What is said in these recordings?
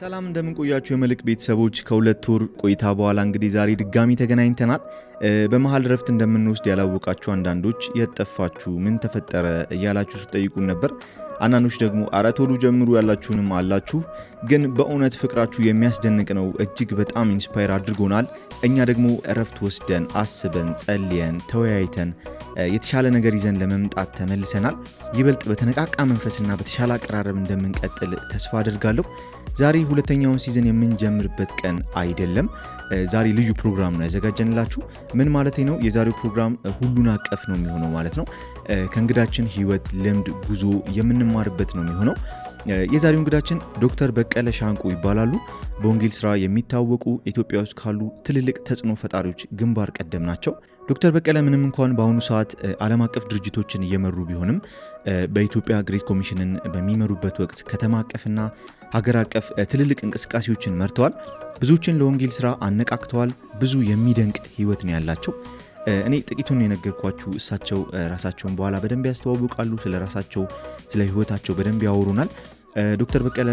ሰላም እንደምን ቆያችሁ የመልሕቅ ቤተሰቦች ከሁለት ወር ቆይታ በኋላ እንግዲህ ዛሬ ድጋሚ ተገናኝተናል። በመሀል ረፍት እንደምንወስድ ያላወቃችሁ አንዳንዶች የት ጠፋችሁ፣ ምን ተፈጠረ እያላችሁ ስትጠይቁን ነበር። አንዳንዶች ደግሞ አረ ቶሎ ጀምሩ ያላችሁንም አላችሁ። ግን በእውነት ፍቅራችሁ የሚያስደንቅ ነው። እጅግ በጣም inspire አድርጎናል። እኛ ደግሞ እረፍት ወስደን አስበን ጸልየን ተወያይተን የተሻለ ነገር ይዘን ለመምጣት ተመልሰናል። ይበልጥ በተነቃቃ መንፈስና በተሻለ አቀራረብ እንደምንቀጥል ተስፋ አድርጋለሁ። ዛሬ ሁለተኛውን ሲዝን የምንጀምርበት ቀን አይደለም። ዛሬ ልዩ ፕሮግራም ነው ያዘጋጀንላችሁ። ምን ማለት ነው? የዛሬው ፕሮግራም ሁሉን አቀፍ ነው የሚሆነው ማለት ነው። ከእንግዳችን ህይወት፣ ልምድ፣ ጉዞ የምንማርበት ነው የሚሆነው። የዛሬው እንግዳችን ዶክተር በቀለ ሻንቆ ይባላሉ። በወንጌል ስራ የሚታወቁ ኢትዮጵያ ውስጥ ካሉ ትልልቅ ተጽዕኖ ፈጣሪዎች ግንባር ቀደም ናቸው። ዶክተር በቀለ ምንም እንኳን በአሁኑ ሰዓት ዓለም አቀፍ ድርጅቶችን እየመሩ ቢሆንም በኢትዮጵያ ግሬት ኮሚሽንን በሚመሩበት ወቅት ከተማ አቀፍና ሀገር አቀፍ ትልልቅ እንቅስቃሴዎችን መርተዋል። ብዙዎችን ለወንጌል ስራ አነቃቅተዋል። ብዙ የሚደንቅ ህይወት ነው ያላቸው። እኔ ጥቂቱን የነገርኳችሁ፣ እሳቸው ራሳቸውን በኋላ በደንብ ያስተዋውቃሉ። ስለ ራሳቸው ስለ ህይወታቸው በደንብ ያወሩናል። ዶክተር በቀለ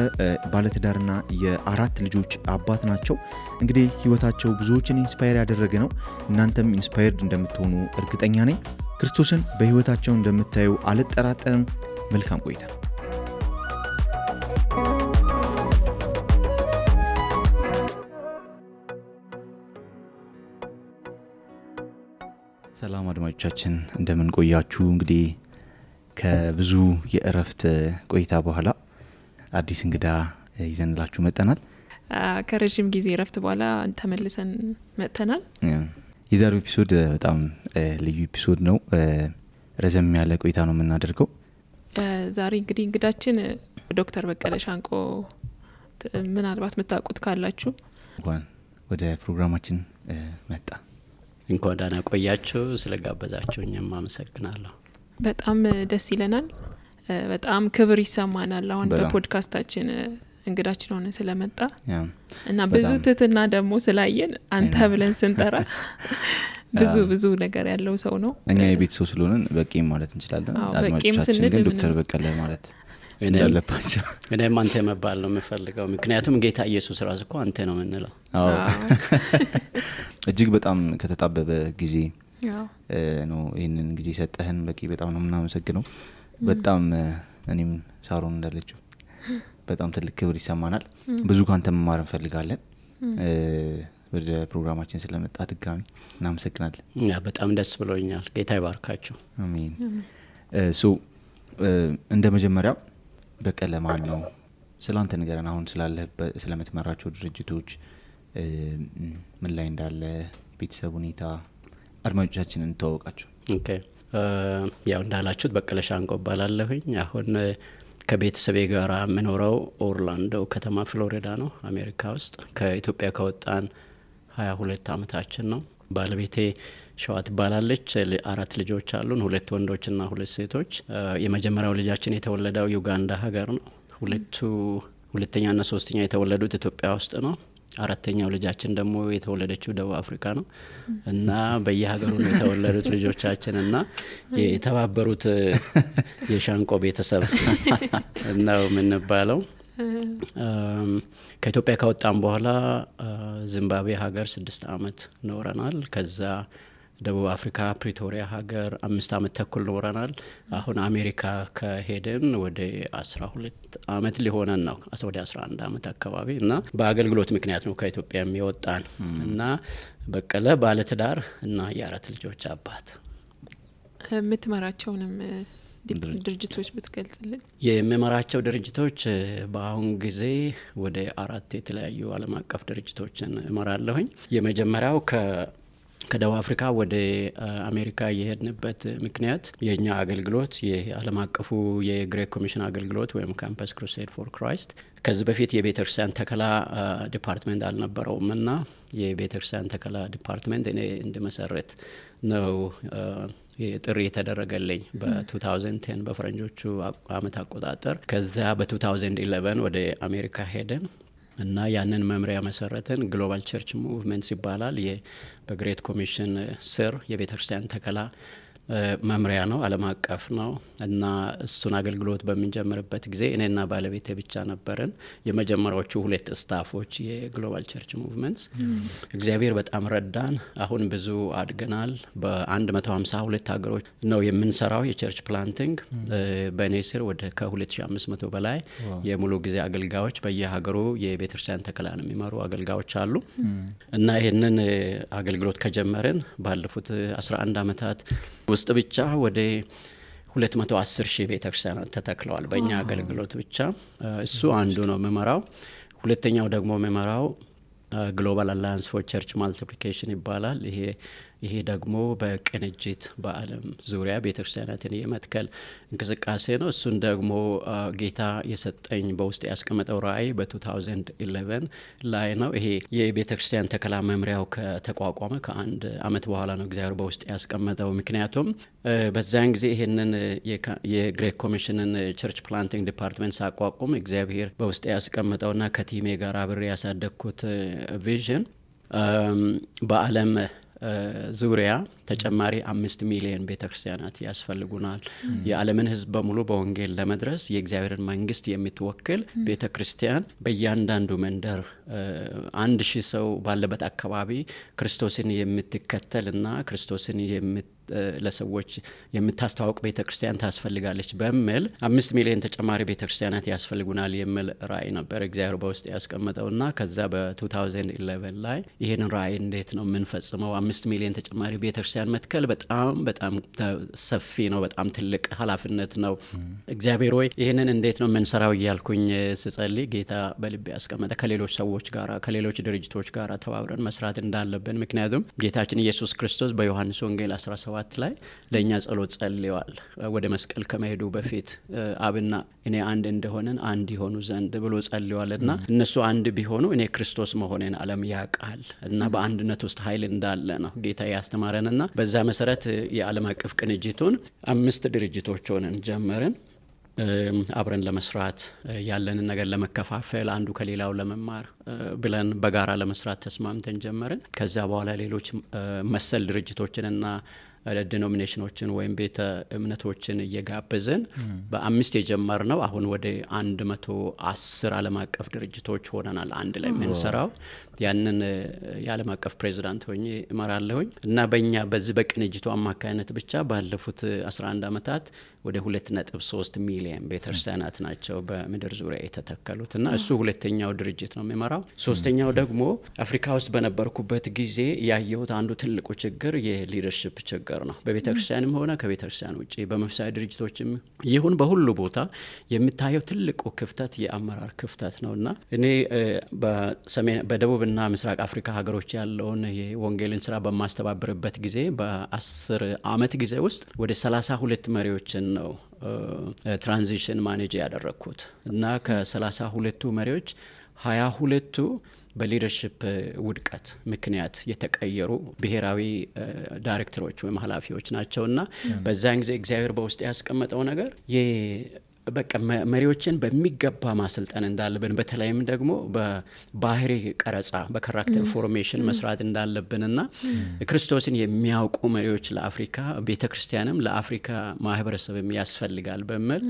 ባለትዳርና የአራት ልጆች አባት ናቸው። እንግዲህ ህይወታቸው ብዙዎችን inspire ያደረገ ነው። እናንተም inspired እንደምትሆኑ እርግጠኛ ነኝ። ክርስቶስን በህይወታቸው እንደምታዩ አልጠራጠርም። መልካም ቆይታ። ሰላም አድማጮቻችን እንደምን ቆያችሁ? እንግዲህ ከብዙ የእረፍት ቆይታ በኋላ አዲስ እንግዳ ይዘንላችሁ መጥተናል። ከረዥም ጊዜ እረፍት በኋላ ተመልሰን መጥተናል። የዛሬው episode በጣም ልዩ episode ነው። ረዘም ያለ ቆይታ ነው የምናደርገው። ዛሬ እንግዲህ እንግዳችን ዶክተር በቀለ ሻንቆ ምናልባት የምታውቁት ካላችሁ እንኳን ወደ ፕሮግራማችን መጣ። እንኳን ደህና ቆያችሁ። ስለጋበዛችሁ እኛም አመሰግናለሁ። በጣም ደስ ይለናል። በጣም ክብር ይሰማናል። አሁን በፖድካስታችን እንግዳችን ሆነ ስለመጣ እና ብዙ ትህትና ደግሞ ስላየን አንተ ብለን ስንጠራ ብዙ ብዙ ነገር ያለው ሰው ነው። እኛ የቤት ሰው ስለሆንን በቂም ማለት እንችላለን። አድማጮቻችን ግን ዶክተር በቀለ ማለት እንዳለባቸው እኔም አንተ መባል ነው የምፈልገው፣ ምክንያቱም ጌታ ኢየሱስ ራሱ እኮ አንተ ነው የምንለው። እጅግ በጣም ከተጣበበ ጊዜ ነው ይህንን ጊዜ ሰጠህን። በቂ በጣም ነው የምናመሰግነው። በጣም እኔም ሳሮን እንዳለችው በጣም ትልቅ ክብር ይሰማናል። ብዙ ካንተ መማር እንፈልጋለን። ወደ ፕሮግራማችን ስለመጣ ድጋሚ እናመሰግናለን። በጣም ደስ ብሎኛል። ጌታ ይባርካችሁ። አሜን። እንደ መጀመሪያ በቀለ ማን ነው? ስለ አንተ ንገረን። አሁን ስላለህበት ስለምትመራቸው ድርጅቶች ምን ላይ እንዳለ ቤተሰብ ሁኔታ አድማጮቻችን እንተዋወቃቸው። ያው እንዳላችሁት በቀለ ሻንቆ እባላለሁኝ። አሁን ከቤተሰቤ ጋር የምኖረው ኦርላንዶ ከተማ ፍሎሪዳ ነው፣ አሜሪካ ውስጥ። ከኢትዮጵያ ከወጣን ሀያ ሁለት አመታችን ነው። ባለቤቴ ሸዋ ትባላለች። አራት ልጆች አሉን፣ ሁለት ወንዶችና ሁለት ሴቶች። የመጀመሪያው ልጃችን የተወለደው ዩጋንዳ ሀገር ነው። ሁለቱ ሁለተኛና ሶስተኛ የተወለዱት ኢትዮጵያ ውስጥ ነው። አራተኛው ልጃችን ደግሞ የተወለደችው ደቡብ አፍሪካ ነው እና በየሀገሩ ነው የተወለዱት ልጆቻችን እና የተባበሩት የሻንቆ ቤተሰብ ነው የምንባለው። ከኢትዮጵያ ከወጣም በኋላ ዚምባብዌ ሀገር ስድስት አመት ኖረናል። ከዛ ደቡብ አፍሪካ ፕሪቶሪያ ሀገር አምስት አመት ተኩል ኖረናል። አሁን አሜሪካ ከሄድን ወደ አስራ ሁለት አመት ሊሆነን ነው ወደ አስራ አንድ አመት አካባቢ እና በአገልግሎት ምክንያት ነው ከኢትዮጵያ የሚወጣን እና በቀለ ባለትዳር እና የአራት ልጆች አባት የምትመራቸውንም ድርጅቶች ብትገልጽልን። የሚመራቸው ድርጅቶች በአሁን ጊዜ ወደ አራት የተለያዩ ዓለም አቀፍ ድርጅቶችን እመራለሁኝ። የመጀመሪያው ከ ከደቡብ አፍሪካ ወደ አሜሪካ የሄድንበት ምክንያት የእኛ አገልግሎት የዓለም አቀፉ የ Great Commission አገልግሎት ወይም Campus Crusade for Christ ከዚህ በፊት የቤተ ተከላ እ፣ department አልነበረውም እና የቤተ ተከላ department እኔ እንድመሰርት ነው ጥሪ የተደረገልኝ በ2010 በፈረንጆቹ አመት አቆጣጠር። ከዚያ በ2011 ወደ አሜሪካ ሄደን እና ያንን መምሪያ መሰረትን። Global Church Movements ይባላል። በ Great Commission ስር የቤተ ክርስቲያን ተከላ መምሪያ ነው፣ ዓለም አቀፍ ነው እና እሱን አገልግሎት በምንጀምርበት ጊዜ እኔና ባለቤቴ ብቻ ነበርን የመጀመሪያዎቹ ሁለት staff ኦች የ Global Church Movements። እግዚአብሔር በጣም ረዳን። አሁን ብዙ አድገናል። በ152 ሀገሮች ነው የምንሰራው የ church planting። በእኔ ስር ወደ ከ2500 በላይ የሙሉ ጊዜ አገልጋዮች በየሀገሩ የቤተክርስቲያን ተከላን የሚመሩ አገልጋዮች አሉ እና ይህንን አገልግሎት ከጀመርን ባለፉት 11 ዓመታት ውስጥ ብቻ ወደ 210 ሺህ ቤተክርስቲያናት ተተክለዋል በእኛ አገልግሎት ብቻ። እሱ አንዱ ነው የምመራው። ሁለተኛው ደግሞ የምመራው Global Alliance for Church Multiplication ይባላል። ይሄ ይሄ ደግሞ በቅንጅት በዓለም ዙሪያ ቤተክርስቲያናትን የመትከል እንቅስቃሴ ነው። እሱን ደግሞ ጌታ የሰጠኝ በውስጤ ያስቀመጠው ራእይ በ2011 ላይ ነው። ይሄ የቤተክርስቲያን ተከላ መምሪያው ከተቋቋመ ከአንድ አመት በኋላ ነው እግዚአብሔር በውስጤ ያስቀመጠው። ምክንያቱም በዛን ጊዜ ይህንን የ Great Commission ን church planting department ሳቋቁም እግዚአብሔር በውስጤ ያስቀመጠውና ከ team ኤ ጋር አብሬ ያሳደግኩት ቪዥን በዓለም ዙሪያ ተጨማሪ አምስት ሚሊዮን ቤተ ክርስቲያናት ያስፈልጉናል። የዓለምን ሕዝብ በሙሉ በወንጌል ለመድረስ የእግዚአብሔርን መንግስት የምትወክል ቤተ ክርስቲያን በእያንዳንዱ መንደር አንድ ሺህ ሰው ባለበት አካባቢ ክርስቶስን የምትከተልና ክርስቶስን የምት ለሰዎች የምታስተዋውቅ ቤተ ክርስቲያን ታስፈልጋለች በሚል አምስት ሚሊዮን ተጨማሪ ቤተ ክርስቲያናት ያስፈልጉናል የሚል ራእይ ነበር እግዚአብሔር በውስጥ ያስቀመጠውና ከዛ በ2011 ላይ ይህንን ራእይ እንዴት ነው የምንፈጽመው? አምስት ሚሊዮን ተጨማሪ ቤተ ክርስቲያን መትከል በጣም በጣም ሰፊ ነው። በጣም ትልቅ ኃላፊነት ነው። እግዚአብሔር ወይ ይህንን እንዴት ነው የምንሰራው እያልኩኝ ስጸልይ ጌታ በልቤ ያስቀመጠ ከሌሎች ሰዎች ጋር ከሌሎች ድርጅቶች ጋር ተባብረን መስራት እንዳለብን ምክንያቱም ጌታችን ኢየሱስ ክርስቶስ በዮሐንስ ወንጌል 17 ላይ ለእኛ ጸሎት ጸልየዋል። ወደ መስቀል ከመሄዱ በፊት አብና እኔ አንድ እንደሆንን አንድ የሆኑ ዘንድ ብሎ ጸልየዋል እና እነሱ አንድ ቢሆኑ እኔ ክርስቶስ መሆኔን ዓለም ያውቃል እና በአንድነት ውስጥ ኃይል እንዳለ ነው ጌታ ያስተማረን እና በዛ መሰረት የዓለም አቀፍ ቅንጅቱን አምስት ድርጅቶች ሆነን ጀመርን። አብረን ለመስራት ያለንን ነገር ለመከፋፈል አንዱ ከሌላው ለመማር ብለን በጋራ ለመስራት ተስማምተን ጀመርን። ከዛ በኋላ ሌሎች መሰል ድርጅቶችንና ዲኖሚኔሽኖችን ወይም ቤተ እምነቶችን እየጋበዝን በአምስት የጀመርነው አሁን ወደ አንድ መቶ አስር ዓለም አቀፍ ድርጅቶች ሆነናል አንድ ላይ የምንሰራው ያንን የዓለም አቀፍ ፕሬዚዳንት ሆኜ እመራለሁኝ እና በእኛ በዚህ በቅንጅቱ አማካኝነት ብቻ ባለፉት 11 ዓመታት ወደ ሁለት ነጥብ ሶስት ሚሊየን ቤተክርስቲያናት ናቸው በምድር ዙሪያ የተተከሉት እና እሱ ሁለተኛው ድርጅት ነው የሚመራው። ሶስተኛው ደግሞ አፍሪካ ውስጥ በነበርኩበት ጊዜ ያየሁት አንዱ ትልቁ ችግር የሊደርሽፕ ችግር ነው። በቤተ ክርስቲያንም ሆነ ከቤተ ክርስቲያን ውጭ በመንፈሳዊ ድርጅቶችም ይሁን በሁሉ ቦታ የምታየው ትልቁ ክፍተት የአመራር ክፍተት ነው እና እኔ በደቡብ እና ምስራቅ አፍሪካ ሀገሮች ያለውን የወንጌልን ስራ በማስተባብርበት ጊዜ በአስር አመት ጊዜ ውስጥ ወደ ሰላሳ ሁለት መሪዎችን ነው transition manage ያደረግኩት እና ከሰላሳ ሁለቱ መሪዎች ሀያ ሁለቱ በ leadership ውድቀት ምክንያት የተቀየሩ ብሔራዊ ዳይሬክተሮች ወይም ኃላፊዎች ናቸው እና በዛን ጊዜ እግዚአብሔር በውስጤ ያስቀመጠው ነገር በቃ መሪዎችን በሚገባ ማሰልጠን እንዳለብን በተለይም ደግሞ በባህሪ ቀረጻ በ character formation መስራት እንዳለብንና ክርስቶስን የሚያውቁ መሪዎች ለአፍሪካ ቤተ ክርስቲያንም ለአፍሪካ ማህበረሰብም ያስፈልጋል በሚል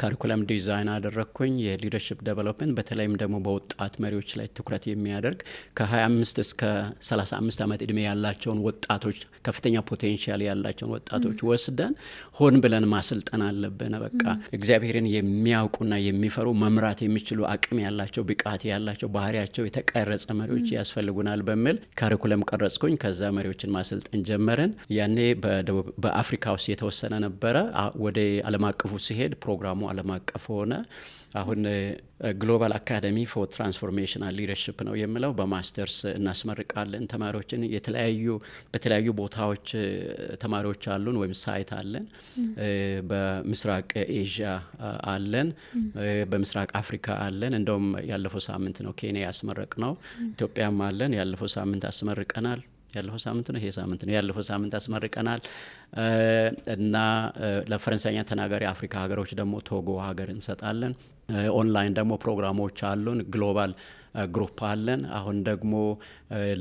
curriculum design አደረግኩኝ። የ leadership development በተለይም ደግሞ በወጣት መሪዎች ላይ ትኩረት የሚያደርግ ከ25 እስከ 35 ዓመት እድሜ ያላቸውን ወጣቶች ከፍተኛ ፖቴንሻል ያላቸውን ወጣቶች ወስደን ሆን ብለን ማሰልጠን አለብን። በቃ እግዚአብሔርን የሚያውቁና የሚፈሩ መምራት የሚችሉ አቅም ያላቸው ብቃት ያላቸው ባህሪያቸው የተቀረጸ መሪዎች ያስፈልጉናል በሚል ካሪኩለም ቀረጽኩኝ። ከዛ መሪዎችን ማሰልጠን ጀመርን። ያኔ በአፍሪካ ውስጥ የተወሰነ ነበረ። ወደ ዓለም አቀፉ ሲሄድ ፕሮግራሙ ዓለም አቀፍ ሆነ። አሁን Global Academy for Transformational Leadership ነው የምለው። በማስተርስ እናስመርቃለን ተማሪዎችን። የተለያዩ በተለያዩ ቦታዎች ተማሪዎች አሉን ወይም site አለን። በምስራቅ ኤዥያ አለን፣ በምስራቅ አፍሪካ አለን። እንደውም ያለፈው ሳምንት ነው ኬንያ ያስመረቅነው። ኢትዮጵያም አለን። ያለፈው ሳምንት አስመርቀናል። ያለፈው ሳምንት ነው ይሄ ሳምንት ነው ያለፈው ሳምንት አስመርቀናል እና ለፈረንሳይኛ ተናጋሪ አፍሪካ ሀገሮች ደግሞ ቶጎ ሀገር እንሰጣለን። ኦንላይን ደግሞ ፕሮግራሞች አሉን። global group አለን። አሁን ደግሞ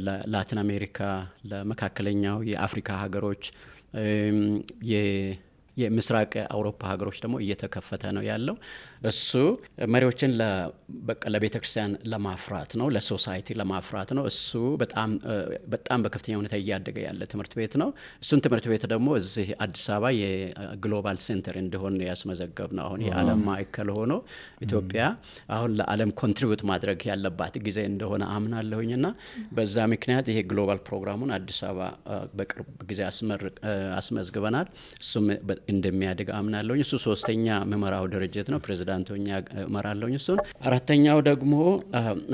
ለላቲን አሜሪካ፣ ለመካከለኛው የአፍሪካ ሀገሮች የምስራቅ አውሮፓ ሀገሮች ደግሞ እየተከፈተ ነው ያለው። እሱ መሪዎችን በቃ ለቤተ ክርስቲያን ለማፍራት ነው፣ ለ society ለማፍራት ነው። እሱ በጣም በከፍተኛ ሁኔታ እያደገ ያለ ትምህርት ቤት ነው። እሱን ትምህርት ቤት ደግሞ እዚህ አዲስ አበባ የ global center እንዲሆን ያስመዘገብነው። አሁን የዓለም ማዕከል ሆኖ ኢትዮጵያ አሁን ለዓለም contribute ማድረግ ያለባት ጊዜ እንደሆነ አምናለሁኝ እና በዛ ምክንያት ይሄ global ፕሮግራሙን አዲስ አበባ በቅርብ ጊዜ አስመዝግበናል። እሱም እንደሚያድግ አምናለሁኝ። እሱ ሶስተኛ ምመራው ድርጅት ነው። ፕሬዚዳንት ሆኜ እመራለሁኝ እሱን። አራተኛው ደግሞ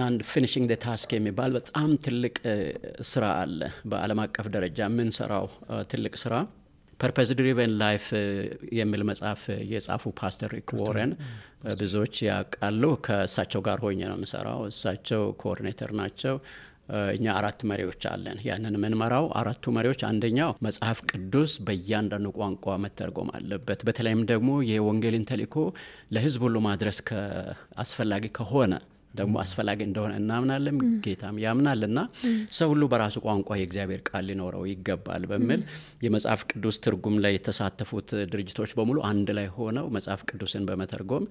አንድ Finishing the Task የሚባል በጣም ትልቅ ስራ አለ። በዓለም አቀፍ ደረጃ የምንሰራው ትልቅ ስራ Purpose Driven Life የሚል መጽሐፍ የጻፉ ፓስተር ሪክ ዎረን ብዙዎች ያውቃሉ። ከእሳቸው ጋር ሆኜ ነው የምሰራው። እሳቸው coordinator ናቸው። እኛ አራት መሪዎች አለን። ያንን የምንመራው አራቱ መሪዎች አንደኛው መጽሐፍ ቅዱስ በእያንዳንዱ ቋንቋ መተርጎም አለበት። በተለይም ደግሞ የወንጌልን ተልእኮ ለሕዝብ ሁሉ ማድረስ አስፈላጊ ከሆነ ደግሞ አስፈላጊ እንደሆነ እናምናለን፣ ጌታም ያምናል እና ሰው ሁሉ በራሱ ቋንቋ የእግዚአብሔር ቃል ሊኖረው ይገባል በሚል የመጽሐፍ ቅዱስ ትርጉም ላይ የተሳተፉት ድርጅቶች በሙሉ አንድ ላይ ሆነው መጽሐፍ ቅዱስን በመተርጎም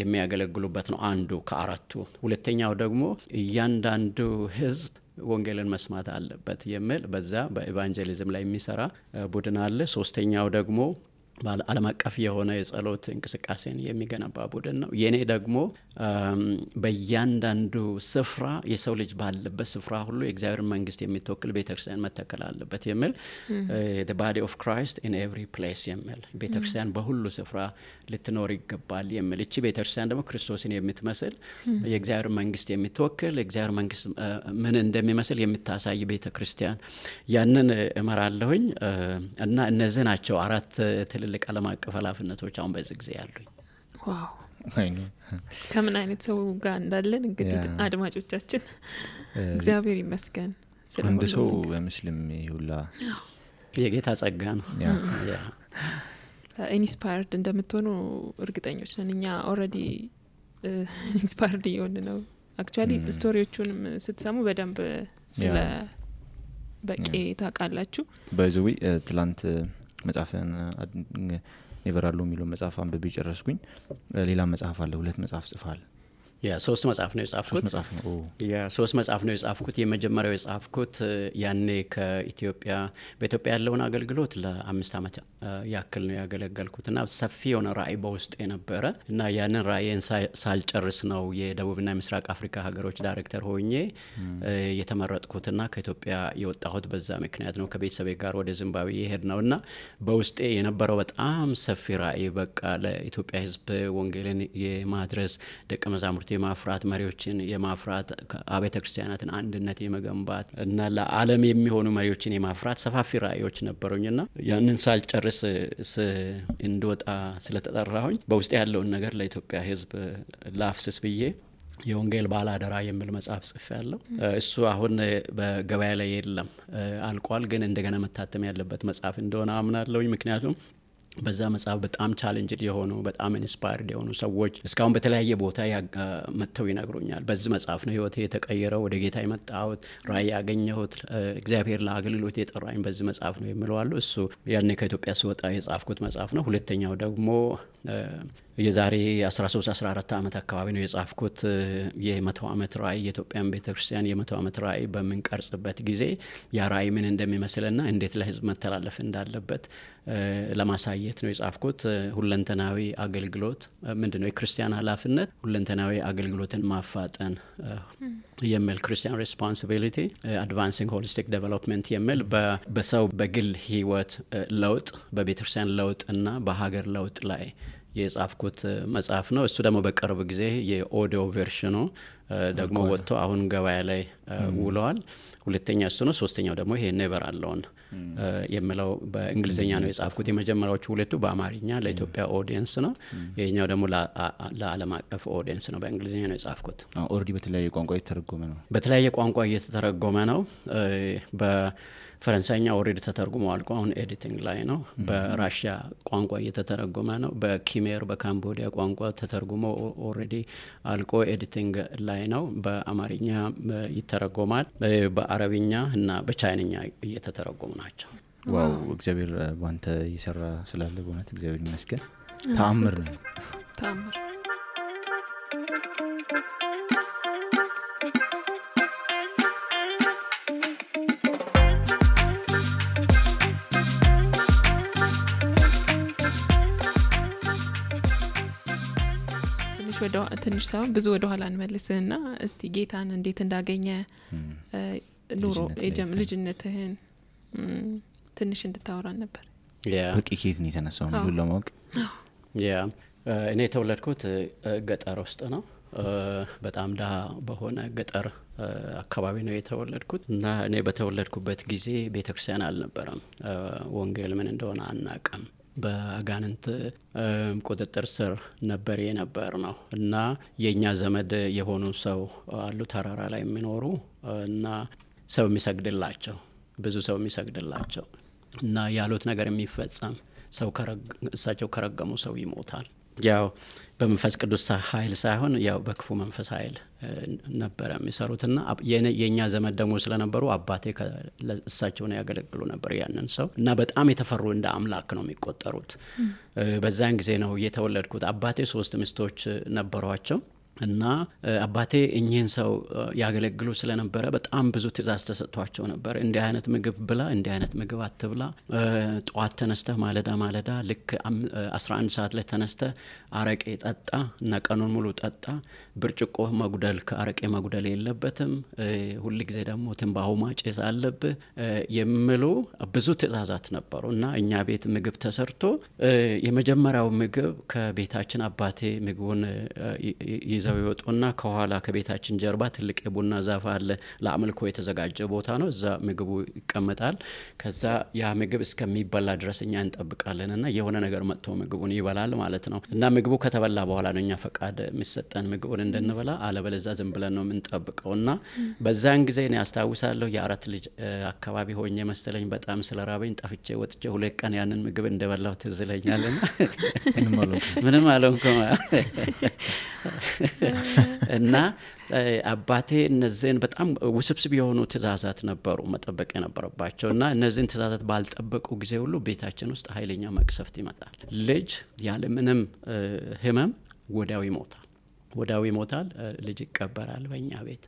የሚያገለግሉበት ነው አንዱ ከአራቱ። ሁለተኛው ደግሞ እያንዳንዱ ህዝብ ወንጌልን መስማት አለበት የሚል በዛ በኢቫንጀሊዝም ላይ የሚሰራ ቡድን አለ። ሶስተኛው ደግሞ ዓለም አቀፍ የሆነ የጸሎት እንቅስቃሴን የሚገነባ ቡድን ነው። የኔ ደግሞ በእያንዳንዱ ስፍራ የሰው ልጅ ባለበት ስፍራ ሁሉ የእግዚአብሔር መንግስት የምትወክል ቤተክርስቲያን መተከል አለበት የሚል Body of Christ in every place የሚል ቤተክርስቲያን በሁሉ ስፍራ ልትኖር ይገባል የሚል እቺ ቤተክርስቲያን ደግሞ ክርስቶስን የምትመስል የእግዚአብሔር መንግስት የምትወክል የእግዚአብሔር መንግስት ምን እንደሚመስል የምታሳይ ቤተክርስቲያን። ያንን እመራለሁኝ። እና እነዚህ ናቸው አራት ትልልቅ ዓለም አቀፍ ኃላፊነቶች አሁን በዚህ ጊዜ ያሉኝ። Wow ከምን አይነት ሰው ጋር እንዳለን እንግዲህ አድማጮቻችን እግዚአብሔር ይመስገን። አንድ ሰው በምስልም ሁላ የጌታ ጸጋ ነው። inspired እንደምትሆኑ እርግጠኞች ነን። እኛ already inspired እየሆን ነው። actually story ዎቹንም ስትሰሙ በደንብ ስለ በቄ ታውቃላችሁ። by the way ትላንት መጽሐፍን Never የሚለው መጽሐፍ አንብቤ ጨረስኩኝ። ሌላ መጽሐፍ አለ። ሁለት መጽሐፍ ጽፋል። ሶስት መጽሐፍ ነው የጻፍኩት። መጽሐፍ ነው ሶስት መጽሐፍ ነው የጻፍኩት። የመጀመሪያው የጻፍኩት ያኔ ከኢትዮጵያ በኢትዮጵያ ያለውን አገልግሎት ለአምስት ዓመት ያክል ነው ያገለገልኩት እና ሰፊ የሆነ ራዕይ በውስጥ የነበረ እና ያንን ራዕይን ሳልጨርስ ነው የደቡብና የምስራቅ አፍሪካ ሀገሮች ዳይሬክተር ሆኜ የተመረጥኩትና ከኢትዮጵያ የወጣሁት በዛ ምክንያት ነው። ከቤተሰቤ ጋር ወደ ዚምባብዌ የሄድ ነው እና በውስጤ የነበረው በጣም ሰፊ ራዕይ በቃ ለኢትዮጵያ ሕዝብ ወንጌልን የማድረስ ደቀ መዛሙርት የማፍራት መሪዎችን የማፍራት አብያተ ክርስቲያናትን አንድነት የመገንባት እና ለዓለም የሚሆኑ መሪዎችን የማፍራት ሰፋፊ ራዕዮች ነበሩኝና ያንን ሳልጨርስ እንድወጣ ስለተጠራሁኝ በውስጥ ያለውን ነገር ለኢትዮጵያ ሕዝብ ላፍስስ ብዬ የወንጌል ባለአደራ የሚል መጽሐፍ ጽፌ ያለው እሱ አሁን በገበያ ላይ የለም፣ አልቋል። ግን እንደገና መታተም ያለበት መጽሐፍ እንደሆነ አምናለሁኝ። ምክንያቱም በዛ መጽሐፍ በጣም challenged የሆኑ በጣም inspired የሆኑ ሰዎች እስካሁን በተለያየ ቦታ መጥተው ይነግሩኛል። በዚህ መጽሐፍ ነው ህይወቴ የተቀየረው፣ ወደ ጌታ የመጣሁት፣ ራእይ ያገኘሁት፣ እግዚአብሔር ለአገልግሎት የጠራኝ በዚህ መጽሐፍ ነው የሚለዋሉ። እሱ ያኔ ከኢትዮጵያ ስወጣ የጻፍኩት መጽሐፍ ነው። ሁለተኛው ደግሞ የዛሬ 13 14 ዓመት አካባቢ ነው የጻፍኩት የመቶ ዓመት ራእይ የኢትዮጵያን ቤተ ክርስቲያን የመቶ ዓመት ራእይ በምንቀርጽበት ጊዜ ያ ራእይ ምን እንደሚመስልና እንዴት ለህዝብ መተላለፍ እንዳለበት ለማሳየት ነው የጻፍኩት። ሁለንተናዊ አገልግሎት ምንድን ነው የክርስቲያን ኃላፊነት ሁለንተናዊ አገልግሎትን ማፋጠን የሚል Christian Responsibility Advancing Holistic Development የሚል በሰው በግል ህይወት ለውጥ በቤተ ክርስቲያን ለውጥ እና በሀገር ለውጥ ላይ የጻፍኩት መጽሐፍ ነው። እሱ ደግሞ በቅርብ ጊዜ የ audio version ኑ ደግሞ ወጥቶ አሁን ገበያ ላይ ውለዋል። ሁለተኛ እሱ ነው። ሶስተኛው ደግሞ ይሄ Never Alone የምለው በእንግሊዝኛ ነው የጻፍኩት። የመጀመሪያዎቹ ሁለቱ በአማርኛ ለኢትዮጵያ audience ነው። ይህኛው ደግሞ ለዓለም አቀፍ audience ነው። በእንግሊዝኛ ነው የጻፍኩት። already በተለያየ ቋንቋ እየተተረጎመ ነው። በተለያየ ቋንቋ እየተተረጎመ ነው። ፈረንሳይኛ already ተተርጉሞ አልቆ አሁን editing ላይ ነው። በራሽያ ቋንቋ እየተተረጎመ ነው። በክሜር በካምቦዲያ ቋንቋ ተተርጉሞ already አልቆ editing ላይ ነው። በአማርኛ ይተረጎማል። በአረብኛ እና በቻይንኛ እየተተረጎሙ ናቸው። Wow እግዚአብሔር ባንተ እየሰራ ስላለ በእውነት እግዚአብሔር ይመስገን። ተአምር ነው። ተአምር ትንሽ ሳይሆን ብዙ ወደ ኋላ እንመልስህና እስቲ ጌታን እንዴት እንዳገኘ ኑሮ ልጅነትህን ትንሽ እንድታወራን ነበር። በቂ ኬት ነው የተነሳው ሙሉን ለማወቅ ያ እኔ የተወለድኩት ገጠር ውስጥ ነው። በጣም ድሀ በሆነ ገጠር አካባቢ ነው የተወለድኩት እና እኔ በተወለድኩበት ጊዜ ቤተ ክርስቲያን አልነበረም። ወንጌል ምን እንደሆነ አናቅም። በአጋንንት ቁጥጥር ስር ነበር የነበር ነው እና የእኛ ዘመድ የሆኑ ሰው አሉ ተራራ ላይ የሚኖሩ እና ሰው የሚሰግድላቸው ብዙ ሰው የሚሰግድላቸው እና ያሉት ነገር የሚፈጸም ሰው እሳቸው ከረገሙ ሰው ይሞታል። ያው በመንፈስ ቅዱስ ኃይል ሳይሆን ያው በክፉ መንፈስ ኃይል ነበረ የሚሰሩት እና የእኛ ዘመድ ደግሞ ስለነበሩ አባቴ እሳቸውን ያገለግሉ ነበር ያንን ሰው እና በጣም የተፈሩ እንደ አምላክ ነው የሚቆጠሩት። በዛን ጊዜ ነው የተወለድኩት። አባቴ ሶስት ሚስቶች ነበሯቸው። እና አባቴ እኚህን ሰው ያገለግሉ ስለነበረ በጣም ብዙ ትእዛዝ ተሰጥቷቸው ነበር። እንዲህ አይነት ምግብ ብላ፣ እንዲህ አይነት ምግብ አትብላ፣ ጠዋት ተነስተህ ማለዳ ማለዳ ልክ 11 ሰዓት ላይ ተነስተህ አረቄ ጠጣ እና ቀኑን ሙሉ ጠጣ፣ ብርጭቆ መጉደል ከአረቄ መጉደል የለበትም፣ ሁል ጊዜ ደግሞ ትንባሆ ማጨስ አለብህ የሚሉ ብዙ ትእዛዛት ነበሩ። እና እኛ ቤት ምግብ ተሰርቶ የመጀመሪያው ምግብ ከቤታችን አባቴ ምግቡን ይዘው ይወጡና ከኋላ ከቤታችን ጀርባ ትልቅ የቡና ዛፍ አለ። ለአምልኮ የተዘጋጀ ቦታ ነው። እዛ ምግቡ ይቀመጣል። ከዛ ያ ምግብ እስከሚበላ ድረስ እኛ እንጠብቃለን እና የሆነ ነገር መጥቶ ምግቡን ይበላል ማለት ነው እና ምግቡ ከተበላ በኋላ ነው እኛ ፈቃድ የሚሰጠን ምግቡን እንድንበላ፣ አለበለዛ ዝም ብለን ነው የምንጠብቀው እና በዛን ጊዜ እኔ አስታውሳለሁ የአራት ልጅ አካባቢ ሆኜ መሰለኝ በጣም ስለ ራበኝ ጠፍቼ ወጥቼ ሁለት ቀን ያንን ምግብ እንደበላው ትዝ ይለኛልና ምንም አልሆንኩም እና አባቴ እነዚህን በጣም ውስብስብ የሆኑ ትእዛዛት ነበሩ መጠበቅ የነበረባቸው እና እነዚህን ትእዛዛት ባልጠበቁ ጊዜ ሁሉ ቤታችን ውስጥ ኃይለኛ መቅሰፍት ይመጣል። ልጅ ያለምንም ሕመም ወዲያው ይሞታል። ወዲያው ይሞታል። ልጅ ይቀበራል በእኛ ቤት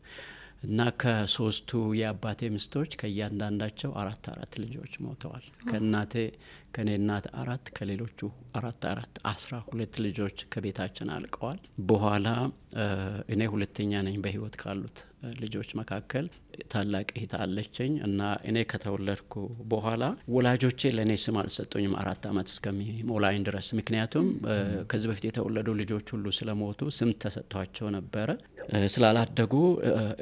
እና ከሶስቱ የአባቴ ሚስቶች ከእያንዳንዳቸው አራት አራት ልጆች ሞተዋል። ከእናቴ ከእኔ እናት አራት ከሌሎቹ አራት አራት አስራ ሁለት ልጆች ከቤታችን አልቀዋል። በኋላ እኔ ሁለተኛ ነኝ በህይወት ካሉት ልጆች መካከል ታላቅ እህት አለችኝ እና እኔ ከተወለድኩ በኋላ ወላጆቼ ለእኔ ስም አልሰጡኝም አራት ዓመት እስከሚሞላኝ ድረስ። ምክንያቱም ከዚህ በፊት የተወለዱ ልጆች ሁሉ ስለሞቱ ስም ተሰጥቷቸው ነበረ። ስላላደጉ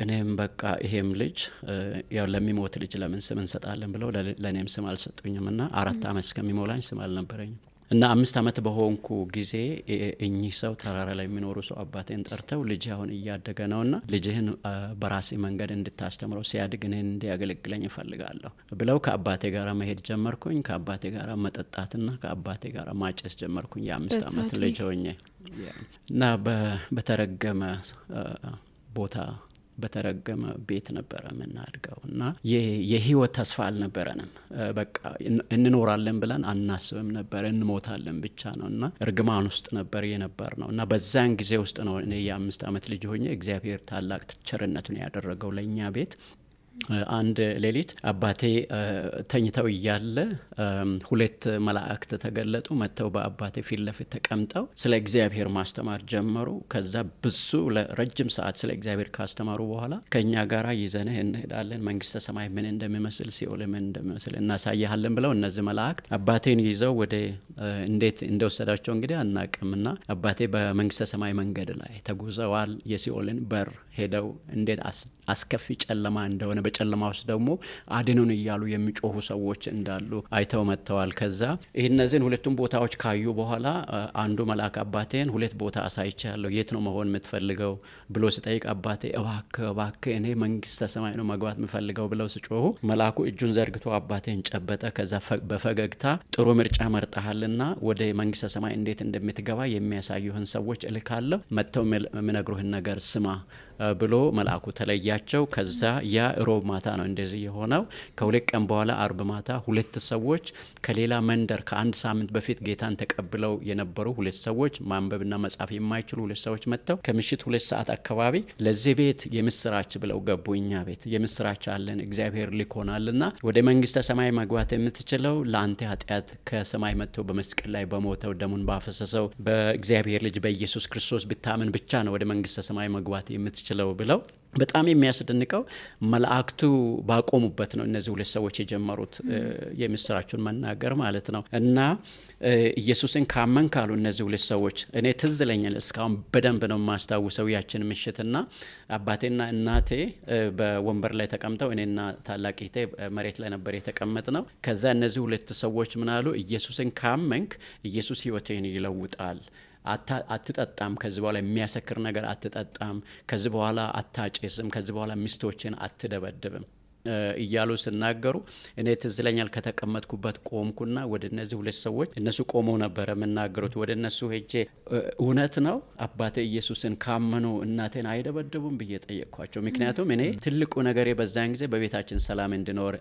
እኔም በቃ ይሄም ልጅ ያው ለሚሞት ልጅ ለምን ስም እንሰጣለን ብለው ለእኔም ስም አልሰጡኝም እና አራት ዓመት እስከሚሞላኝ ስም አልነበረኝም። እና አምስት ዓመት በሆንኩ ጊዜ እኚህ ሰው ተራራ ላይ የሚኖሩ ሰው አባቴን ጠርተው ልጅ አሁን እያደገ ነውና ልጅህን በራሴ መንገድ እንድታስተምረው ሲያድግ እኔን እንዲያገለግለኝ እፈልጋለሁ ብለው ከአባቴ ጋር መሄድ ጀመርኩኝ። ከአባቴ ጋር መጠጣትና ከአባቴ ጋር ማጨስ ጀመርኩኝ የአምስት ዓመት ልጅ ሆኜ እና በተረገመ ቦታ በተረገመ ቤት ነበረ የምናድገው እና የህይወት ተስፋ አልነበረንም። በቃ እንኖራለን ብለን አናስብም ነበር፣ እንሞታለን ብቻ ነው እና እርግማን ውስጥ ነበር የነበር ነው እና በዛን ጊዜ ውስጥ ነው እኔ የአምስት ዓመት ልጅ ሆኜ እግዚአብሔር ታላቅ ቸርነቱን ያደረገው ለእኛ ቤት አንድ ሌሊት አባቴ ተኝተው እያለ ሁለት መላእክት ተገለጡ። መጥተው በአባቴ ፊት ለፊት ተቀምጠው ስለ እግዚአብሔር ማስተማር ጀመሩ። ከዛ ብዙ ለረጅም ሰዓት ስለ እግዚአብሔር ካስተማሩ በኋላ ከእኛ ጋራ ይዘንህ እንሄዳለን፣ መንግስተ ሰማይ ምን እንደሚመስል፣ ሲኦል ምን እንደሚመስል እናሳያለን ብለው እነዚህ መላእክት አባቴን ይዘው ወደ እንዴት እንደወሰዳቸው እንግዲህ አናቅምና አባቴ በመንግስተ ሰማይ መንገድ ላይ ተጉዘዋል። የሲኦልን በር ሄደው እንዴት አስከፊ ጨለማ እንደሆነ በጨለማ ውስጥ ደግሞ አድኑን እያሉ የሚጮሁ ሰዎች እንዳሉ አይተው መጥተዋል። ከዛ እነዚህን ሁለቱም ቦታዎች ካዩ በኋላ አንዱ መልአክ አባቴን ሁለት ቦታ አሳይቻለሁ፣ የት ነው መሆን የምትፈልገው ብሎ ሲጠይቅ አባቴ እባክህ እባክህ እኔ መንግስተ ሰማይ ነው መግባት የምፈልገው ብለው ሲጮሁ መልአኩ እጁን ዘርግቶ አባቴን ጨበጠ። ከዛ በፈገግታ ጥሩ ምርጫ መርጠሃልና ወደ መንግስተ ሰማይ እንዴት እንደምትገባ የሚያሳዩህን ሰዎች እልካለሁ፣ መጥተው የሚነግሩህን ነገር ስማ ብሎ መልአኩ ተለያቸው። ከዛ ያ ሮብ ማታ ነው እንደዚህ የሆነው። ከሁለት ቀን በኋላ አርብ ማታ ሁለት ሰዎች ከሌላ መንደር ከአንድ ሳምንት በፊት ጌታን ተቀብለው የነበሩ ሁለት ሰዎች ማንበብና መጻፍ የማይችሉ ሁለት ሰዎች መጥተው ከምሽት ሁለት ሰዓት አካባቢ ለዚህ ቤት የምስራች ብለው ገቡ። እኛ ቤት የምስራች አለን እግዚአብሔር ልኮናልና ወደ መንግስተ ሰማይ መግባት የምትችለው ለአንተ ኃጢአት ከሰማይ መጥተው በመስቀል ላይ በሞተው ደሙን ባፈሰሰው በእግዚአብሔር ልጅ በኢየሱስ ክርስቶስ ብታምን ብቻ ነው ወደ መንግስተ ሰማይ መግባት የምትችለው ብለው በጣም የሚያስደንቀው መላእክቱ ባቆሙበት ነው እነዚህ ሁለት ሰዎች የጀመሩት የምስራቹን መናገር ማለት ነው። እና ኢየሱስን ካመን ካሉ እነዚህ ሁለት ሰዎች እኔ ትዝ ይለኛል እስካሁን በደንብ ነው የማስታውሰው ያችን ምሽትና አባቴና እናቴ በወንበር ላይ ተቀምጠው እኔና ታላቅ እህቴ መሬት ላይ ነበር የተቀመጥ ነው። ከዛ እነዚህ ሁለት ሰዎች ምናሉ ኢየሱስን ካመንክ ኢየሱስ ህይወትህን ይለውጣል አትጠጣም፣ ከዚህ በኋላ የሚያሰክር ነገር አትጠጣም፣ ከዚህ በኋላ አታጭስም፣ ከዚህ በኋላ ሚስቶችን አትደበድብም እያሉ ሲናገሩ እኔ ትዝ ይለኛል ከተቀመጥኩበት ቆምኩና ወደ እነዚህ ሁለት ሰዎች እነሱ ቆመው ነበረ የምናገሩት። ወደ እነሱ ሄጄ እውነት ነው አባቴ ኢየሱስን ካመኑ እናቴን አይደበድቡም ብዬ ጠየቅኳቸው። ምክንያቱም እኔ ትልቁ ነገሬ በዛን ጊዜ በቤታችን ሰላም እንዲኖር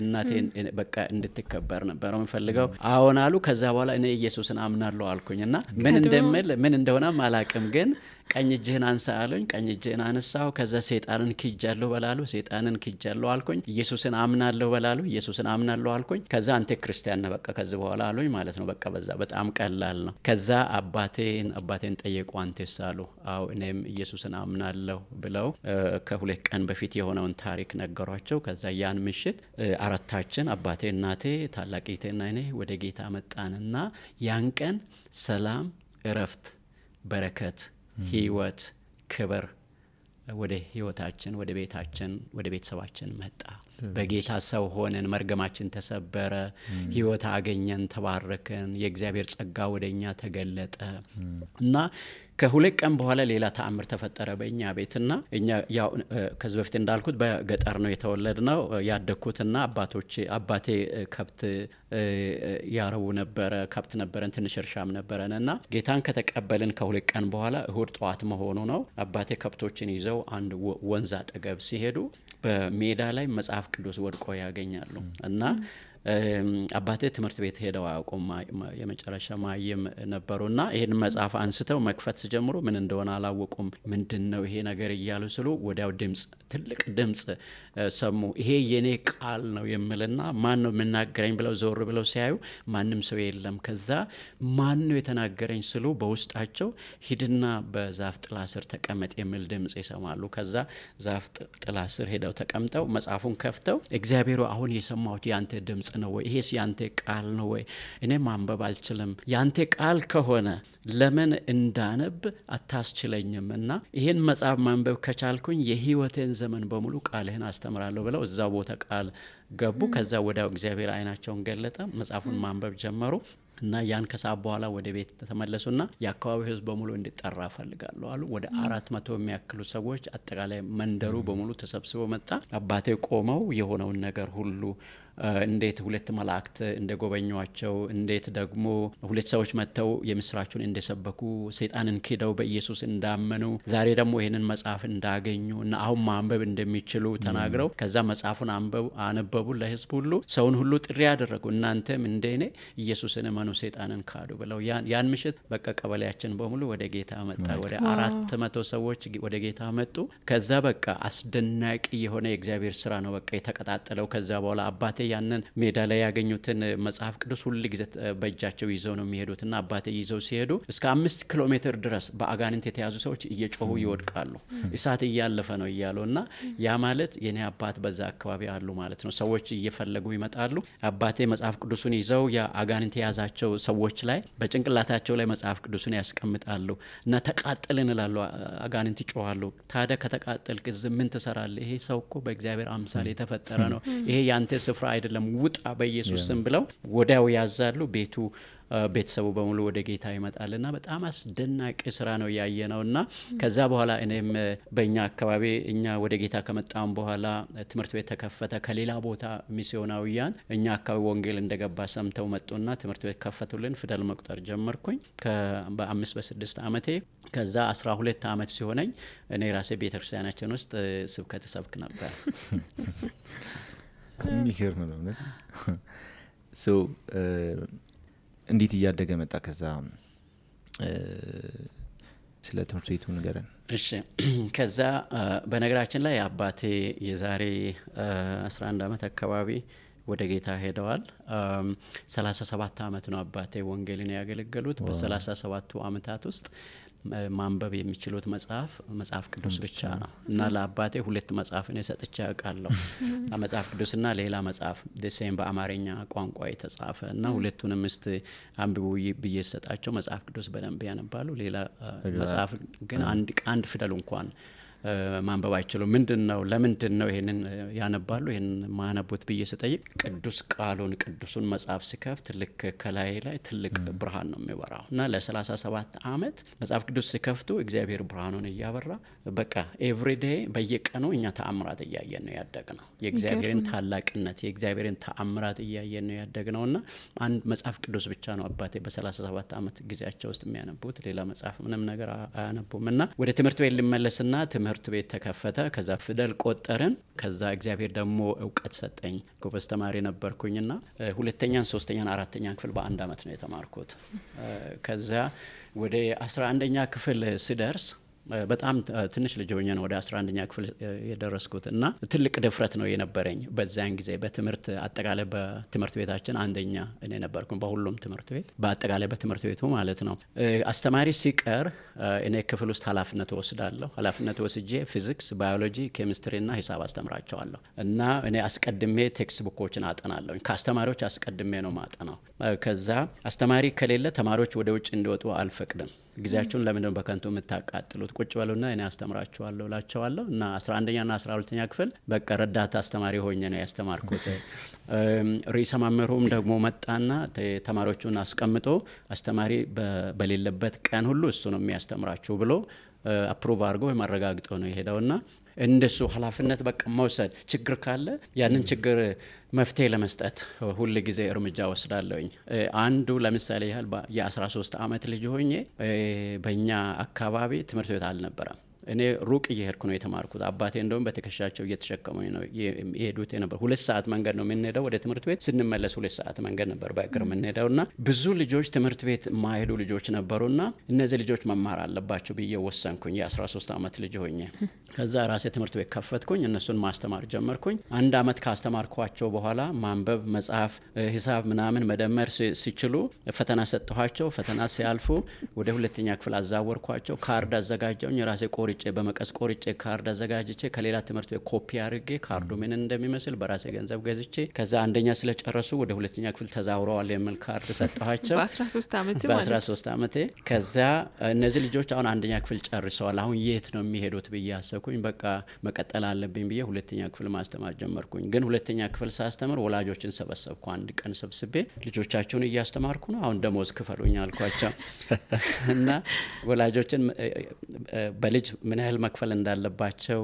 እናቴን በቃ እንድትከበር ነበረ የምፈልገው። አዎን አሉ። ከዛ በኋላ እኔ ኢየሱስን አምናለሁ አልኩኝ እና ምን እንደምል ምን እንደሆነም አላቅም ግን ቀኝ እጅህን አንሳ አሉኝ። ቀኝ እጅህን አነሳሁ። ከዛ ሴጣንን ክጃለሁ በላሉ። ሴጣንን ክጃለሁ አልኩኝ። ኢየሱስን አምናለሁ በላሉ። ኢየሱስን አምናለሁ አልኩኝ። ከዛ አንተ ክርስቲያን ነህ በቃ ከዚህ በኋላ አሉኝ ማለት ነው። በቃ በዛ በጣም ቀላል ነው። ከዛ አባቴን አባቴን ጠየቁ። አንቴስ አሉ። አዎ እኔም ኢየሱስን አምናለሁ ብለው ከሁለት ቀን በፊት የሆነውን ታሪክ ነገሯቸው። ከዛ ያን ምሽት አራታችን አባቴ፣ እናቴ፣ ታላቂቴና እኔ ወደ ጌታ መጣንና ያን ቀን ሰላም፣ እረፍት፣ በረከት ህይወት፣ ክብር ወደ ህይወታችን፣ ወደ ቤታችን፣ ወደ ቤተሰባችን መጣ። በጌታ ሰው ሆንን፣ መርገማችን ተሰበረ፣ ህይወት አገኘን፣ ተባረክን። የእግዚአብሔር ጸጋ ወደ እኛ ተገለጠ እና ከሁለት ቀን በኋላ ሌላ ተአምር ተፈጠረ በእኛ ቤትና እኛ ያው ከዚህ በፊት እንዳልኩት በገጠር ነው የተወለድ ነው ያደግኩትና አባቶቼ አባቴ ከብት ያረቡ ነበረ። ከብት ነበረን፣ ትንሽ እርሻም ነበረን እና ጌታን ከተቀበልን ከሁለት ቀን በኋላ እሁድ ጠዋት መሆኑ ነው። አባቴ ከብቶችን ይዘው አንድ ወንዝ አጠገብ ሲሄዱ በሜዳ ላይ መጽሐፍ ቅዱስ ወድቆ ያገኛሉ እና አባቴ ትምህርት ቤት ሄደው አያውቁም። የመጨረሻ ማየም ነበሩና ይህን መጽሐፍ አንስተው መክፈት ሲጀምሩ ምን እንደሆነ አላወቁም። ምንድን ነው ይሄ ነገር እያሉ ስሉ ወዲያው ድምፅ፣ ትልቅ ድምፅ ሰሙ። ይሄ የኔ ቃል ነው የምልና ማን ነው የምናገረኝ ብለው ዞር ብለው ሲያዩ ማንም ሰው የለም። ከዛ ማን ነው የተናገረኝ ስሉ በውስጣቸው ሂድና በዛፍ ጥላ ስር ተቀመጥ የሚል ድምፅ ይሰማሉ። ከዛ ዛፍ ጥላ ስር ሄደው ተቀምጠው መጽሐፉን ከፍተው እግዚአብሔሩ አሁን የሰማሁት ያንተ ድምፅ ነው ወይ? ይሄስ ያንተ ቃል ነው ወይ? እኔ ማንበብ አልችልም። ያንተ ቃል ከሆነ ለምን እንዳነብ አታስችለኝም? እና ይህን መጽሐፍ ማንበብ ከቻልኩኝ የህይወቴን ዘመን በሙሉ ቃልህን አስተምራለሁ ብለው እዛ ቦታ ቃል ገቡ። ከዛ ወዲያው እግዚአብሔር አይናቸውን ገለጠ፣ መጽሐፉን ማንበብ ጀመሩ። እና ያን ከሰዓት በኋላ ወደ ቤት ተመለሱና የአካባቢው ህዝብ በሙሉ እንዲጠራ ፈልጋለሁ አሉ። ወደ አራት መቶ የሚያክሉ ሰዎች አጠቃላይ መንደሩ በሙሉ ተሰብስበው መጣ። አባቴ ቆመው የሆነውን ነገር ሁሉ እንዴት ሁለት መላእክት እንደጎበኟቸው እንዴት ደግሞ ሁለት ሰዎች መጥተው የምስራቹን እንደሰበኩ ሰይጣንን ክደው በኢየሱስ እንዳመኑ ዛሬ ደግሞ ይህንን መጽሐፍ እንዳገኙ እና አሁን ማንበብ እንደሚችሉ ተናግረው ከዛ መጽሐፉን አነበቡ ለህዝብ ሁሉ። ሰውን ሁሉ ጥሪ ያደረጉ እናንተም እንደ እኔ ኢየሱስን እመኑ ሰይጣንን ካዱ ብለው ያን ምሽት በቃ ቀበሌያችን በሙሉ ወደ ጌታ መጣ። ወደ አራት መቶ ሰዎች ወደ ጌታ መጡ። ከዛ በቃ አስደናቂ የሆነ የእግዚአብሔር ስራ ነው በቃ የተቀጣጠለው። ከዛ በኋላ አባቴ ያንን ሜዳ ላይ ያገኙትን መጽሐፍ ቅዱስ ሁል ጊዜ በእጃቸው ይዘው ነው የሚሄዱትና አባቴ ይዘው ሲሄዱ እስከ አምስት ኪሎ ሜትር ድረስ በአጋንንት የተያዙ ሰዎች እየጮሁ ይወድቃሉ። እሳት እያለፈ ነው እያሉ እና ያ ማለት የኔ አባት በዛ አካባቢ አሉ ማለት ነው። ሰዎች እየፈለጉ ይመጣሉ። አባቴ መጽሐፍ ቅዱስን ይዘው የአጋንንት የያዛቸው ሰዎች ላይ በጭንቅላታቸው ላይ መጽሐፍ ቅዱስን ያስቀምጣሉ እና ተቃጠልን እላሉ። አጋንንት ይጮኋሉ። ታዲያ ከተቃጠልክ እዚህ ምን ትሰራለህ? ይሄ ሰው እኮ በእግዚአብሔር አምሳል የተፈጠረ ነው። ይሄ ያንተ ስፍራ አይደለም፣ ውጣ በኢየሱስ ስም ብለው ወዲያው ያዛሉ። ቤቱ ቤተሰቡ በሙሉ ወደ ጌታ ይመጣልና በጣም አስደናቂ ስራ ነው ያየ ነው እና ከዛ በኋላ እኔም በእኛ አካባቢ እኛ ወደ ጌታ ከመጣም በኋላ ትምህርት ቤት ተከፈተ። ከሌላ ቦታ ሚስዮናዊያን እኛ አካባቢ ወንጌል እንደገባ ሰምተው መጡና ትምህርት ቤት ከፈቱልን። ፊደል መቁጠር ጀመርኩኝ በአምስት በስድስት አመቴ። ከዛ አስራ ሁለት አመት ሲሆነኝ እኔ ራሴ ቤተ ክርስቲያናችን ውስጥ ስብከት ሰብክ ነበር። የሚገርም ነው እውነት። እንዴት እያደገ መጣ? ከዛ ስለ ትምህርት ቤቱ ንገረን። እሺ ከዛ በነገራችን ላይ አባቴ የዛሬ 11 ዓመት አካባቢ ወደ ጌታ ሄደዋል። 37 ዓመት ነው አባቴ ወንጌልን ያገለገሉት። በ37ቱ ዓመታት ውስጥ ማንበብ የሚችሉት መጽሐፍ መጽሐፍ ቅዱስ ብቻ ነው እና ለአባቴ ሁለት መጽሐፍ እኔ ሰጥቼ ያውቃለሁ። መጽሐፍ ቅዱስና ሌላ መጽሐፍ ደሴም በአማርኛ ቋንቋ የተጻፈ እና ሁለቱንም እስቲ አንብቡ ብዬ ሰጣቸው መጽሐፍ ቅዱስ በደንብ ያነባሉ። ሌላ መጽሐፍ ግን አንድ ፊደል እንኳን ማንበብ አይችሉም። ምንድን ነው ለምንድን ነው ይህንን ያነባሉ? ይህን ማነቡት ብዬ ስጠይቅ ቅዱስ ቃሉን ቅዱሱን መጽሐፍ ሲከፍት ልክ ከላይ ላይ ትልቅ ብርሃን ነው የሚበራው እና ለ37 ዓመት መጽሐፍ ቅዱስ ሲከፍቱ እግዚአብሔር ብርሃኑን እያበራ በቃ everyday በየቀኑ እኛ ተአምራት እያየን ነው ያደግነው። የእግዚአብሔርን ታላቅነት የእግዚአብሔርን ተአምራት እያየን ነው ያደግነው እና አንድ መጽሐፍ ቅዱስ ብቻ ነው አባቴ በ37 ዓመት ጊዜያቸው ውስጥ የሚያነቡት። ሌላ መጽሐፍ ምንም ነገር አያነቡም። እና ወደ ትምህርት ቤት ልመለስና ትምህርት ቤት ተከፈተ። ከዛ ፊደል ቆጠርን። ከዛ እግዚአብሔር ደግሞ እውቀት ሰጠኝ። ጎበዝ ተማሪ ነበርኩኝና ሁለተኛን፣ ሶስተኛን፣ አራተኛን ክፍል በአንድ አመት ነው የተማርኩት። ከዛ ወደ አስራ አንደኛ ክፍል ስደርስ በጣም ትንሽ ልጅ ሆኜ ነው ወደ 11ኛ ክፍል የደረስኩት እና ትልቅ ድፍረት ነው የነበረኝ በዚያን ጊዜ በትምህርት አጠቃላይ በትምህርት ቤታችን አንደኛ እኔ ነበርኩ በሁሉም ትምህርት ቤት በአጠቃላይ በትምህርት ቤቱ ማለት ነው። አስተማሪ ሲቀር እኔ ክፍል ውስጥ ኃላፊነት ወስዳለሁ። ኃላፊነት ወስጄ ፊዚክስ፣ ባዮሎጂ፣ ኬሚስትሪና ሂሳብ አስተምራቸዋለሁ እና እኔ አስቀድሜ text book ኦችን አጠናለሁ። ከአስተማሪዎች አስቀድሜ ነው ማጠናው። ከዛ አስተማሪ ከሌለ ተማሪዎች ወደ ውጭ እንዲወጡ አልፈቅድም። ጊዜያችሁን ለምንድነው በከንቱ የምታቃጥሉት? ቁጭ በሉና እኔ አስተምራችኋለሁ እላቸዋለሁ። እና 11ኛና 12ኛ ክፍል በቃ ረዳት አስተማሪ ሆኜ ነው ያስተማርኩት። ርዕሰ መምህሩም ደግሞ መጣና ተማሪዎቹን አስቀምጦ አስተማሪ በሌለበት ቀን ሁሉ እሱ ነው የሚያስተምራችሁ ብሎ approve አድርጎ ወይም አረጋግጦ ነው የሄደውና እንደሱ ኃላፊነት በቃ መውሰድ ችግር ካለ ያንን ችግር መፍትሄ ለመስጠት ሁል ጊዜ እርምጃ ወስዳለሁኝ። አንዱ ለምሳሌ ያህል የ13 ዓመት ልጅ ሆኜ በእኛ አካባቢ ትምህርት ቤት አልነበረም። እኔ ሩቅ እየሄድኩ ነው የተማርኩት። አባቴ እንደውም በትከሻቸው እየተሸከሙኝ ነው የሄዱት ነበር። ሁለት ሰዓት መንገድ ነው የምንሄደው ወደ ትምህርት ቤት፣ ስንመለስ ሁለት ሰዓት መንገድ ነበር በእግር የምንሄደው እና ብዙ ልጆች ትምህርት ቤት የማይሄዱ ልጆች ነበሩና እነዚህ ልጆች መማር አለባቸው ብዬ ወሰንኩኝ። የ13 ዓመት ልጅ ሆኜ ከዛ ራሴ ትምህርት ቤት ከፈትኩኝ። እነሱን ማስተማር ጀመርኩኝ። አንድ አመት ካስተማርኳቸው በኋላ ማንበብ፣ መጻፍ፣ ሂሳብ ምናምን መደመር ሲችሉ ፈተና ሰጠኋቸው። ፈተና ሲያልፉ ወደ ሁለተኛ ክፍል አዛወርኳቸው። ካርድ አዘጋጀሁኝ ራሴ ቆርጬ በመቀስ ቆርጬ ካርድ አዘጋጅቼ ከሌላ ትምህርት ቤት ኮፒ አድርጌ ካርዱ ምን እንደሚመስል በራሴ ገንዘብ ገዝቼ ከዛ አንደኛ ስለጨረሱ ወደ ሁለተኛ ክፍል ተዛውረዋል የሚል ካርድ ሰጠኋቸው በ13 ዓመት በ13 ዓመቴ። ከዛ እነዚህ ልጆች አሁን አንደኛ ክፍል ጨርሰዋል። አሁን የት ነው የሚሄዱት ብዬ አሰብኩኝ። በቃ መቀጠል አለብኝ ብዬ ሁለተኛ ክፍል ማስተማር ጀመርኩኝ። ግን ሁለተኛ ክፍል ሳስተምር ወላጆችን ሰበሰብኩ። አንድ ቀን ሰብስቤ ልጆቻችሁን እያስተማርኩ ነው፣ አሁን ደሞዝ ክፈሉኝ አልኳቸው እና ወላጆችን በልጅ ምን ያህል መክፈል እንዳለባቸው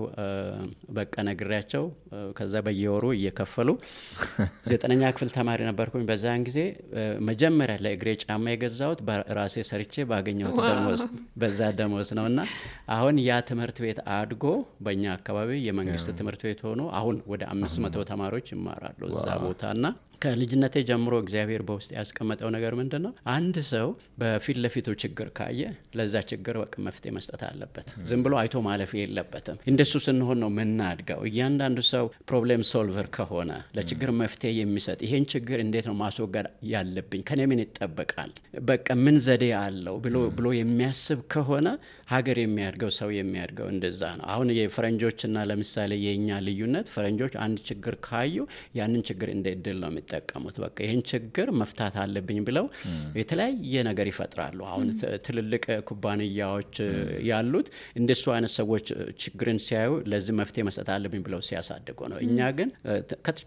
በቃ ነግሬያቸው ከዛ በየወሩ እየከፈሉ ዘጠነኛ ክፍል ተማሪ ነበርኩኝ። በዛን ጊዜ። መጀመሪያ ለእግሬ ጫማ የገዛሁት በራሴ ሰርቼ ባገኘሁት ደሞዝ በዛ ደሞዝ ነው። እና አሁን ያ ትምህርት ቤት አድጎ በእኛ አካባቢ የመንግስት ትምህርት ቤት ሆኖ አሁን ወደ አምስት መቶ ተማሪዎች ይማራሉ እዛ ቦታ። እና ከልጅነቴ ጀምሮ እግዚአብሔር በውስጥ ያስቀመጠው ነገር ምንድን ነው? አንድ ሰው በፊት ለፊቱ ችግር ካየ ለዛ ችግር በቃ መፍትሄ መስጠት አለበት። ዝም ብሎ አይቶ ማለፍ የለበትም። እንደሱ ስንሆን ነው የምናድገው። እያንዳንዱ ሰው problem solver ከሆነ ለችግር መፍትሄ የሚሰጥ ይሄን ችግር እንዴት ነው ማስወገድ ያለብኝ፣ ከኔ ምን ይጠበቃል፣ በቃ ምን ዘዴ አለው ብሎ ብሎ የሚያስብ ከሆነ ሀገር የሚያድገው ሰው የሚያድገው እንደዛ ነው። አሁን የፈረንጆችና ለምሳሌ የእኛ ልዩነት ፈረንጆች አንድ ችግር ካዩ ያንን ችግር እንደ እድል ነው የሚጠቀሙት። በቃ ይህን ችግር መፍታት አለብኝ ብለው የተለያየ ነገር ይፈጥራሉ። አሁን ትልልቅ ኩባንያዎች ያሉት እንደሱ አይነት ሰዎች ችግርን ሲያዩ ለዚህ መፍትሄ መስጠት አለብኝ ብለው ሲያሳድጉ ነው። እኛ ግን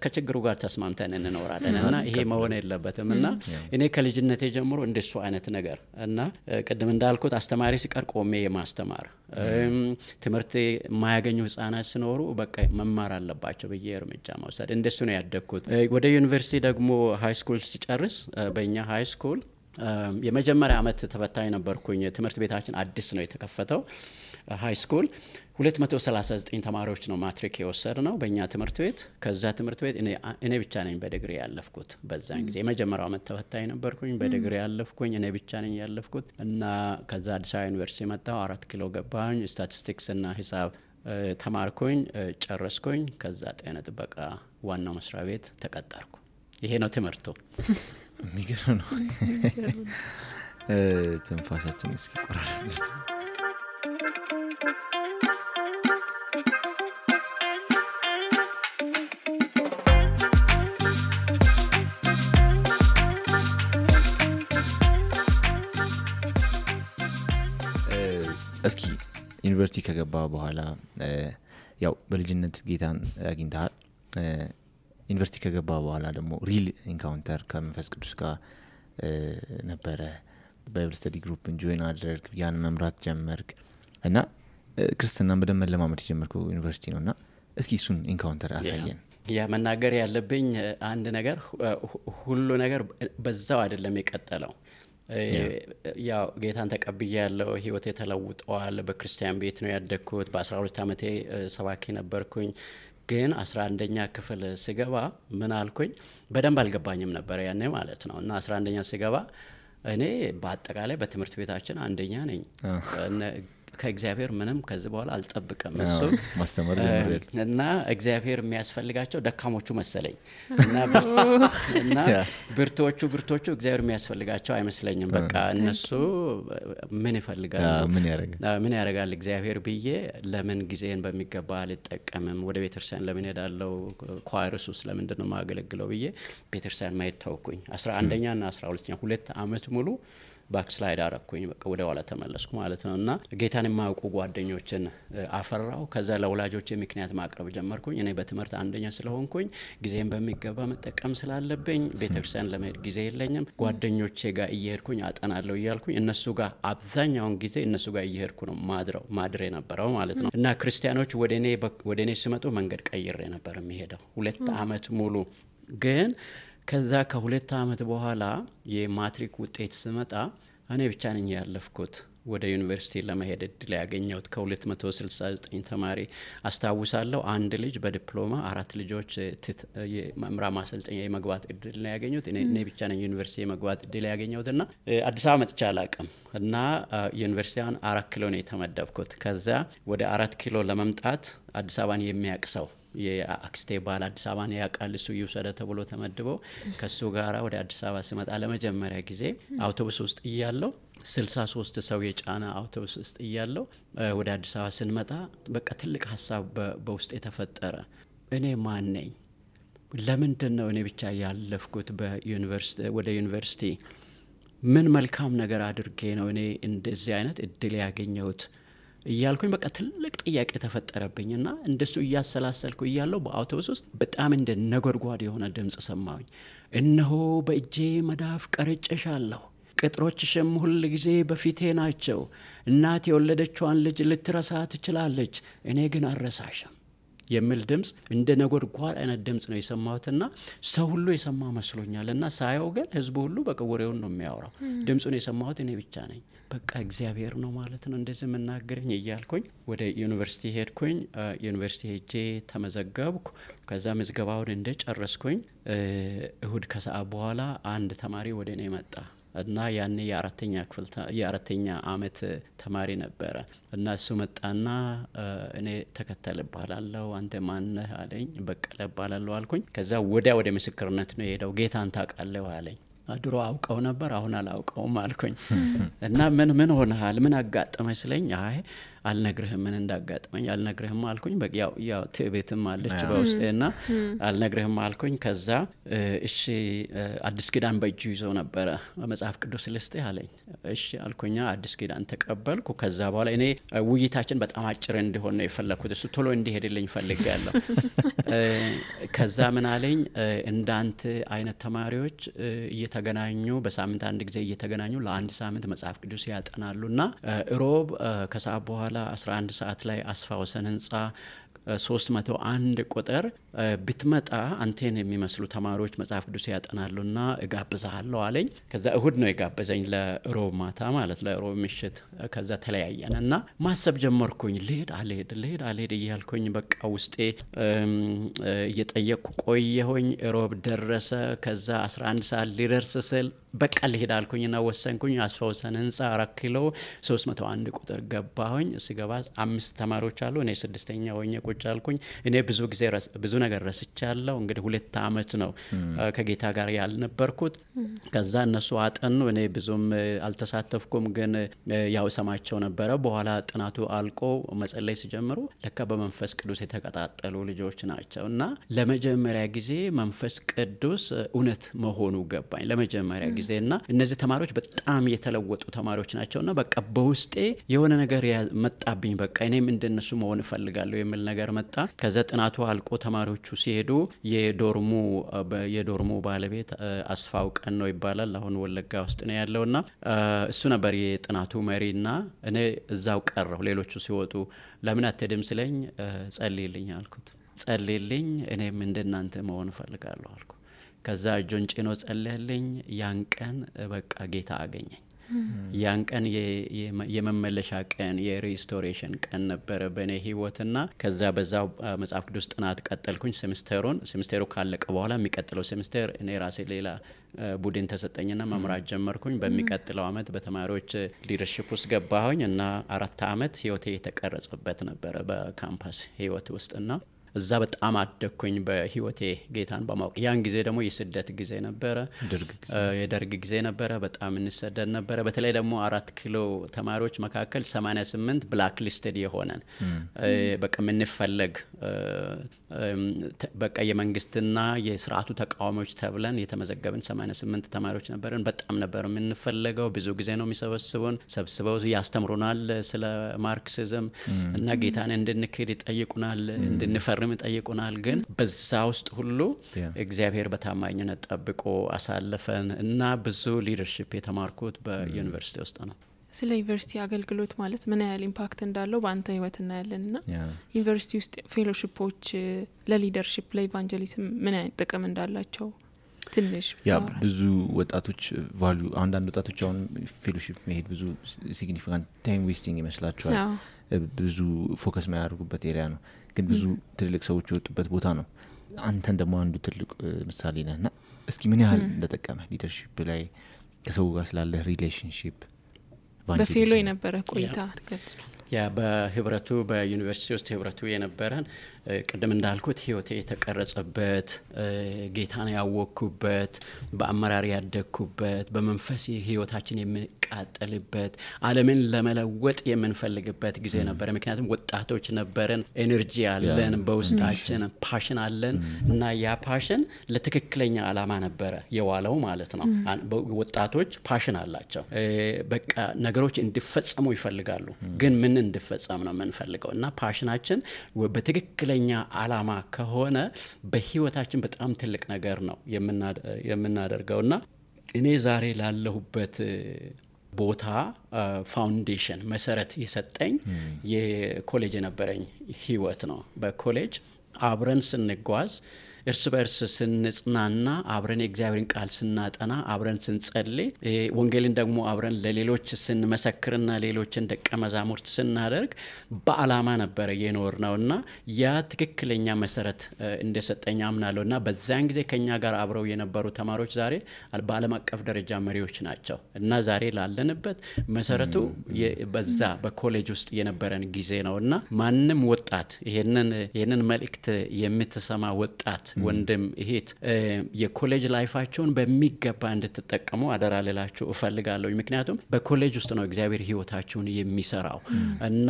ከችግሩ ጋር ተስማምተን እንኖራለን እና ይሄ መሆን የለበትም እና እኔ ከልጅነቴ ጀምሮ እንደሱ አይነት ነገር እና ቅድም እንዳልኩት አስተማሪ ሲቀር ቆሜ የማስተማር ትምህርት የማያገኙ ህጻናት ሲኖሩ በቃ መማር አለባቸው ብዬ እርምጃ መውሰድ እንደሱ ነው ያደግኩት። ወደ ዩኒቨርሲቲ ደግሞ high school ስጨርስ በእኛ high school የመጀመሪያ ዓመት ተፈታኝ ነበርኩኝ። ትምህርት ቤታችን አዲስ ነው የተከፈተው high school 239 ተማሪዎች ነው ማትሪክ የወሰድነው በእኛ ትምህርት ቤት። ከዛ ትምህርት ቤት እኔ ብቻ ነኝ በዲግሪ ያለፍኩት። በዛን ጊዜ የመጀመሪያው ዓመት ተፈታኝ ነበርኩኝ፣ በዲግሪ ያለፍኩኝ እኔ ብቻ ነኝ ያለፍኩት እና ከዛ አዲስ አበባ ዩኒቨርሲቲ መጣሁ። አራት ኪሎ ገባኝ። ስታቲስቲክስ እና ሂሳብ ተማርኩኝ፣ ጨረስኩኝ። ከዛ ጤና ጥበቃ ዋናው መስሪያ ቤት ተቀጠርኩ። ይሄ ነው ትምህርቱ። የሚገርም ነው። ትንፋሻችን እስኪ ቆራረጥ ድረስ እስኪ ዩኒቨርሲቲ ከገባ በኋላ ያው በልጅነት ጌታን አግኝተሃል። ዩኒቨርሲቲ ከገባ በኋላ ደግሞ real encounter ከመንፈስ ቅዱስ ጋር ነበረ። Bible study group ን join አደረግ፣ ያን መምራት ጀመርክ እና ክርስትናን በደንብ መለማመድ የጀመርከው ዩኒቨርሲቲ ነው እና እስኪ እሱን encounter አሳየን። ያ መናገር ያለብኝ አንድ ነገር ሁሉ ነገር በዛው አይደለም የቀጠለው ያው ጌታን ተቀብዬ ያለው ህይወቴ ተለውጠዋል። በክርስቲያን ቤት ነው ያደግኩት። በ12 ዓመቴ ሰባኪ ነበርኩኝ። ግን አስራ አንደኛ ክፍል ስገባ ምን አልኩኝ? በደንብ አልገባኝም ነበረ ያኔ ማለት ነው። እና አስራ አንደኛ ስገባ እኔ በአጠቃላይ በትምህርት ቤታችን አንደኛ ነኝ። ከእግዚአብሔር ምንም ከዚህ በኋላ አልጠብቅም። እሱ ማስተማር እና እግዚአብሔር የሚያስፈልጋቸው ደካሞቹ መሰለኝ እና ብርቶቹ ብርቶቹ እግዚአብሔር የሚያስፈልጋቸው አይመስለኝም። በቃ እነሱ ምን ይፈልጋሉ? ምን ያደርጋል እግዚአብሔር ብዬ ለምን ጊዜን በሚገባ አልጠቀምም? ወደ ቤተክርስቲያን ለምን ሄዳለው? choirs ውስጥ ለምንድን ነው የማገለግለው ብዬ ቤተክርስቲያን ማየት ተውኩኝ። አስራ አንደኛ ና አስራ ሁለተኛ ሁለት አመት ሙሉ backslide አረኩኝ። በቃ ወደ ኋላ ተመለስኩ ማለት ነው እና ጌታን የማያውቁ ጓደኞችን አፈራሁ። ከዛ ለወላጆች ምክንያት ማቅረብ ጀመርኩኝ። እኔ በትምህርት አንደኛ ስለሆንኩኝ ጊዜን በሚገባ መጠቀም ስላለብኝ ቤተክርስቲያን ለመሄድ ጊዜ የለኝም። ጓደኞቼ ጋር እየሄድኩኝ አጠናለሁ እያልኩኝ እነሱ ጋር አብዛኛውን ጊዜ እነሱ ጋር እየሄድኩ ነው ማድረው ማድሬ ነበረው ማለት ነው እና ክርስቲያኖች ወደ እኔ ሲመጡ መንገድ ቀይሬ ነበር የሚሄደው ሁለት አመት ሙሉ ግን ከዛ ከሁለት አመት በኋላ የማትሪክ ውጤት ስመጣ እኔ ብቻ ነኝ ያለፍኩት ወደ ዩኒቨርሲቲ ለመሄድ እድል ያገኘሁት ከ269 ተማሪ አስታውሳለሁ። አንድ ልጅ በዲፕሎማ አራት ልጆች መምራ ማሰልጠኛ የመግባት እድል ነው ያገኙት። እኔ ብቻ ነኝ ዩኒቨርሲቲ የመግባት እድል ያገኘሁት እና አዲስ አበባ መጥቼ አላቅም እና ዩኒቨርሲቲያን አራት ኪሎ ነው የተመደብኩት። ከዛ ወደ አራት ኪሎ ለመምጣት አዲስ አበባን የሚያውቅ ሰው የአክስቴ ባል አዲስ አበባን ያውቃል እሱ ይውሰደ ተብሎ ተመድበው ከእሱ ጋራ ወደ አዲስ አበባ ስመጣ ለመጀመሪያ ጊዜ አውቶቡስ ውስጥ እያለው ስልሳ ሶስት ሰው የጫነ አውቶቡስ ውስጥ እያለው ወደ አዲስ አበባ ስንመጣ በቃ ትልቅ ሀሳብ በውስጥ የተፈጠረ እኔ ማን ነኝ? ለምንድን ነው እኔ ብቻ ያለፍኩት ወደ ዩኒቨርሲቲ? ምን መልካም ነገር አድርጌ ነው እኔ እንደዚህ አይነት እድል ያገኘሁት እያልኩኝ በቃ ትልቅ ጥያቄ ተፈጠረብኝና እንደሱ እያሰላሰልኩ እያለው በአውቶቡስ ውስጥ በጣም እንደ ነጎድጓድ የሆነ ድምፅ ሰማሁኝ። እነሆ በእጄ መዳፍ ቀርጬሻለሁ፣ ቅጥሮችሽም ሁል ጊዜ በፊቴ ናቸው። እናት የወለደችዋን ልጅ ልትረሳ ትችላለች፣ እኔ ግን አልረሳሽም የሚል ድምፅ እንደ ነጎድጓድ አይነት ድምፅ ነው የሰማሁትና ሰው ሁሉ የሰማ መስሎኛል እና ሳየው ግን ህዝቡ ሁሉ በቃ ወሬውን ነው የሚያወራው። ድምፁን የሰማሁት እኔ ብቻ ነኝ። በቃ እግዚአብሔር ነው ማለት ነው እንደዚህ የምናገረኝ እያልኩኝ ወደ ዩኒቨርሲቲ ሄድኩኝ። ዩኒቨርሲቲ ሄጄ ተመዘገብኩ። ከዛ ምዝገባውን እንደጨረስኩኝ እሁድ ከሰዓት በኋላ አንድ ተማሪ ወደ እኔ መጣ እና ያኔ የአራተኛ ክፍል የአራተኛ አመት ተማሪ ነበረ እና እሱ መጣና እኔ ተከተል እባላለሁ አንተ ማነህ አለኝ። በቀለ እባላለሁ አልኩኝ። ከዛ ወዲያ ወደ ምስክርነት ነው የሄደው። ጌታን ታውቃለህ አለኝ። ድሮ አውቀው ነበር አሁን አላውቀውም አልኩኝ። እና ምን ምን ሆነሃል ምን አጋጠመኝ ስለኝ አይ አልነግርህም ምን እንዳጋጠመኝ አልነግርህም አልኩኝ። ያው ያው ትዕቤትም አለች በውስጤ ና አልነግርህም አልኩኝ። ከዛ እሺ አዲስ ኪዳን በእጁ ይዘው ነበረ መጽሐፍ ቅዱስ ልስጥህ አለኝ። እሺ አልኩኛ አዲስ ኪዳን ተቀበልኩ። ከዛ በኋላ እኔ ውይይታችን በጣም አጭር እንዲሆን ነው የፈለግኩት። እሱ ቶሎ እንዲሄድልኝ ፈልጋለሁ። ከዛ ምን አለኝ እንዳንተ አይነት ተማሪዎች እየተገናኙ በሳምንት አንድ ጊዜ እየተገናኙ ለአንድ ሳምንት መጽሐፍ ቅዱስ ያጠናሉ እና ሮብ ከሰዓት በኋላ 11 ሰዓት ላይ አስፋ ወሰን ህንፃ 301 ቁጥር ብትመጣ አንቴን የሚመስሉ ተማሪዎች መጽሐፍ ቅዱስ ያጠናሉና እጋብዛሃለሁ አለኝ። ከዛ እሁድ ነው የጋበዘኝ ለሮብ ማታ ማለት ለሮብ ምሽት። ከዛ ተለያየን እና ማሰብ ጀመርኩኝ። ልሄድ አልሄድ ልሄድ አልሄድ እያልኩኝ በቃ ውስጤ እየጠየቅኩ ቆየሁኝ። ሮብ ደረሰ። ከዛ 11 ሰዓት ሊደርስ ስል በቃ ልሄድ አልኩኝና ወሰንኩኝ። አስፋወሰን ህንፃ አራት ኪሎ 301 ቁጥር ገባሁኝ። ስገባ አምስት ተማሪዎች አሉ። እኔ ስድስተኛ ሆኜ ቁጭ አልኩኝ። እኔ ብዙ ጊዜ ብዙ ነገር ረስቻለሁ። እንግዲህ ሁለት አመት ነው ከጌታ ጋር ያልነበርኩት። ከዛ እነሱ አጠኑ፣ እኔ ብዙም አልተሳተፍኩም፣ ግን ያው ሰማቸው ነበረ። በኋላ ጥናቱ አልቆ መጸለይ ሲጀምሩ ለካ በመንፈስ ቅዱስ የተቀጣጠሉ ልጆች ናቸው እና ለመጀመሪያ ጊዜ መንፈስ ቅዱስ እውነት መሆኑ ገባኝ ለመጀመሪያ ጊዜ እና እነዚህ ተማሪዎች በጣም የተለወጡ ተማሪዎች ናቸው እና በቃ በውስጤ የሆነ ነገር መጣብኝ። በቃ እኔም እንደነሱ መሆን እፈልጋለሁ የሚል ነገር መጣ። ከዛ ጥናቱ አልቆ ተማሪዎቹ ሲሄዱ የዶርሙ የዶርሙ ባለቤት አስፋው ቀን ነው ይባላል። አሁን ወለጋ ውስጥ ነው ያለውና እሱ ነበር የጥናቱ መሪና እኔ እዛው ቀረሁ። ሌሎቹ ሲወጡ ለምን አትሄድም ስለኝ ጸልይልኝ አልኩት። ጸልይልኝ እኔም እንደናንተ መሆን እፈልጋለሁ አልኩ። ከዛ እጆን ጭኖ ጸለልኝ። ያን ቀን በቃ ጌታ አገኘኝ። ያን ቀን የመመለሻ ቀን የ restoration ቀን ነበረ በእኔ ህይወትና ከዛ በዛው መጽሐፍ ቅዱስ ጥናት ቀጠልኩኝ። ሴምስተሩን ሴምስተሩ ካለቀ በኋላ የሚቀጥለው ሴምስተር እኔ ራሴ ሌላ ቡድን ተሰጠኝና መምራት ጀመርኩኝ። በሚቀጥለው አመት በተማሪዎች leadership ውስጥ ገባሁኝ እና አራት አመት ህይወቴ የተቀረጸበት ነበረ በካምፓስ ህይወት ውስጥና እዛ በጣም አደግኩኝ በህይወቴ ጌታን በማወቅ። ያን ጊዜ ደግሞ የስደት ጊዜ ነበረ። የደርግ ጊዜ ነበረ። በጣም እንሰደድ ነበረ። በተለይ ደግሞ አራት ኪሎ ተማሪዎች መካከል 88 blacklisted የሆነን በቃ የምንፈለግ በቃ የመንግስትና የስርዓቱ ተቃዋሚዎች ተብለን የተመዘገብን 88 ተማሪዎች ነበርን። በጣም ነበር የምንፈለገው። ብዙ ጊዜ ነው የሚሰበስቡን። ሰብስበው ያስተምሩናል ስለ ማርክሲዝም እና ጌታን እንድንክድ ይጠይቁናል እንድንፈርም ይጠይቁናል። ግን በዛ ውስጥ ሁሉ እግዚአብሔር በታማኝነት ጠብቆ አሳለፈን እና ብዙ leadership የተማርኩት በዩኒቨርሲቲ ውስጥ ነው። ስለ ዩኒቨርሲቲ አገልግሎት ማለት ምን ያህል impact እንዳለው በአንተ ህይወት እናያለን ና ዩኒቨርሲቲ ውስጥ fellowship ኦች ለ leadership ለ evangelism ምን አይነት ጥቅም እንዳላቸው ትንሽ ያ ብዙ ወጣቶች value አንዳንድ ወጣቶች አሁን fellowship መሄድ ብዙ significant time wasting ይመስላቸዋል ብዙ focus ማያደርጉበት area ነው ግን ብዙ ትልልቅ ሰዎች የወጡበት ቦታ ነው። አንተን ደግሞ አንዱ ትልቅ ምሳሌ ነህ። እና እስኪ ምን ያህል እንደጠቀመ leadership ላይ ከሰው ጋር ስላለ relationship በ fellow የነበረ ቆይታ ትገልጽ ያ በህብረቱ በዩኒቨርሲቲ ውስጥ ህብረቱ የነበረን ቅድም እንዳልኩት ህይወቴ የተቀረጸበት ጌታን ያወቅኩበት በአመራር ያደግኩበት በመንፈስ ህይወታችን የምንቃጠልበት አለምን ለመለወጥ የምንፈልግበት ጊዜ ነበረ። ምክንያቱም ወጣቶች ነበረን energy አለን በውስጣችን passion አለን እና ያ passion ለትክክለኛ አላማ ነበረ የዋለው ማለት ነው። ወጣቶች passion አላቸው። በቃ ነገሮች እንዲፈጸሙ ይፈልጋሉ። ግን ምን እንዲፈጸም ነው የምንፈልገው? እና passion ኣችን በትክክለ ትክክለኛ አላማ ከሆነ በህይወታችን በጣም ትልቅ ነገር ነው የምናደርገው እና እኔ ዛሬ ላለሁበት ቦታ ፋውንዴሽን መሰረት የሰጠኝ የኮሌጅ የነበረኝ ህይወት ነው። በኮሌጅ አብረን ስንጓዝ እርስ በእርስ ስንጽናና አብረን የእግዚአብሔርን ቃል ስናጠና አብረን ስንጸልይ ወንጌልን ደግሞ አብረን ለሌሎች ስንመሰክርና ሌሎችን ደቀ መዛሙርት ስናደርግ በዓላማ ነበረ የኖር ነው እና ያ ትክክለኛ መሰረት እንደሰጠኝ አምናለሁ። እና በዚያን ጊዜ ከኛ ጋር አብረው የነበሩ ተማሪዎች ዛሬ በዓለም አቀፍ ደረጃ መሪዎች ናቸው። እና ዛሬ ላለንበት መሰረቱ በዛ በኮሌጅ ውስጥ የነበረን ጊዜ ነው። እና ማንም ወጣት ይህንን መልእክት የምትሰማ ወጣት ወንድም እህት የኮሌጅ ላይፋቸውን በሚገባ እንድትጠቀሙ አደራ ልላችሁ እፈልጋለሁ። ምክንያቱም በኮሌጅ ውስጥ ነው እግዚአብሔር ሕይወታችሁን የሚሰራው እና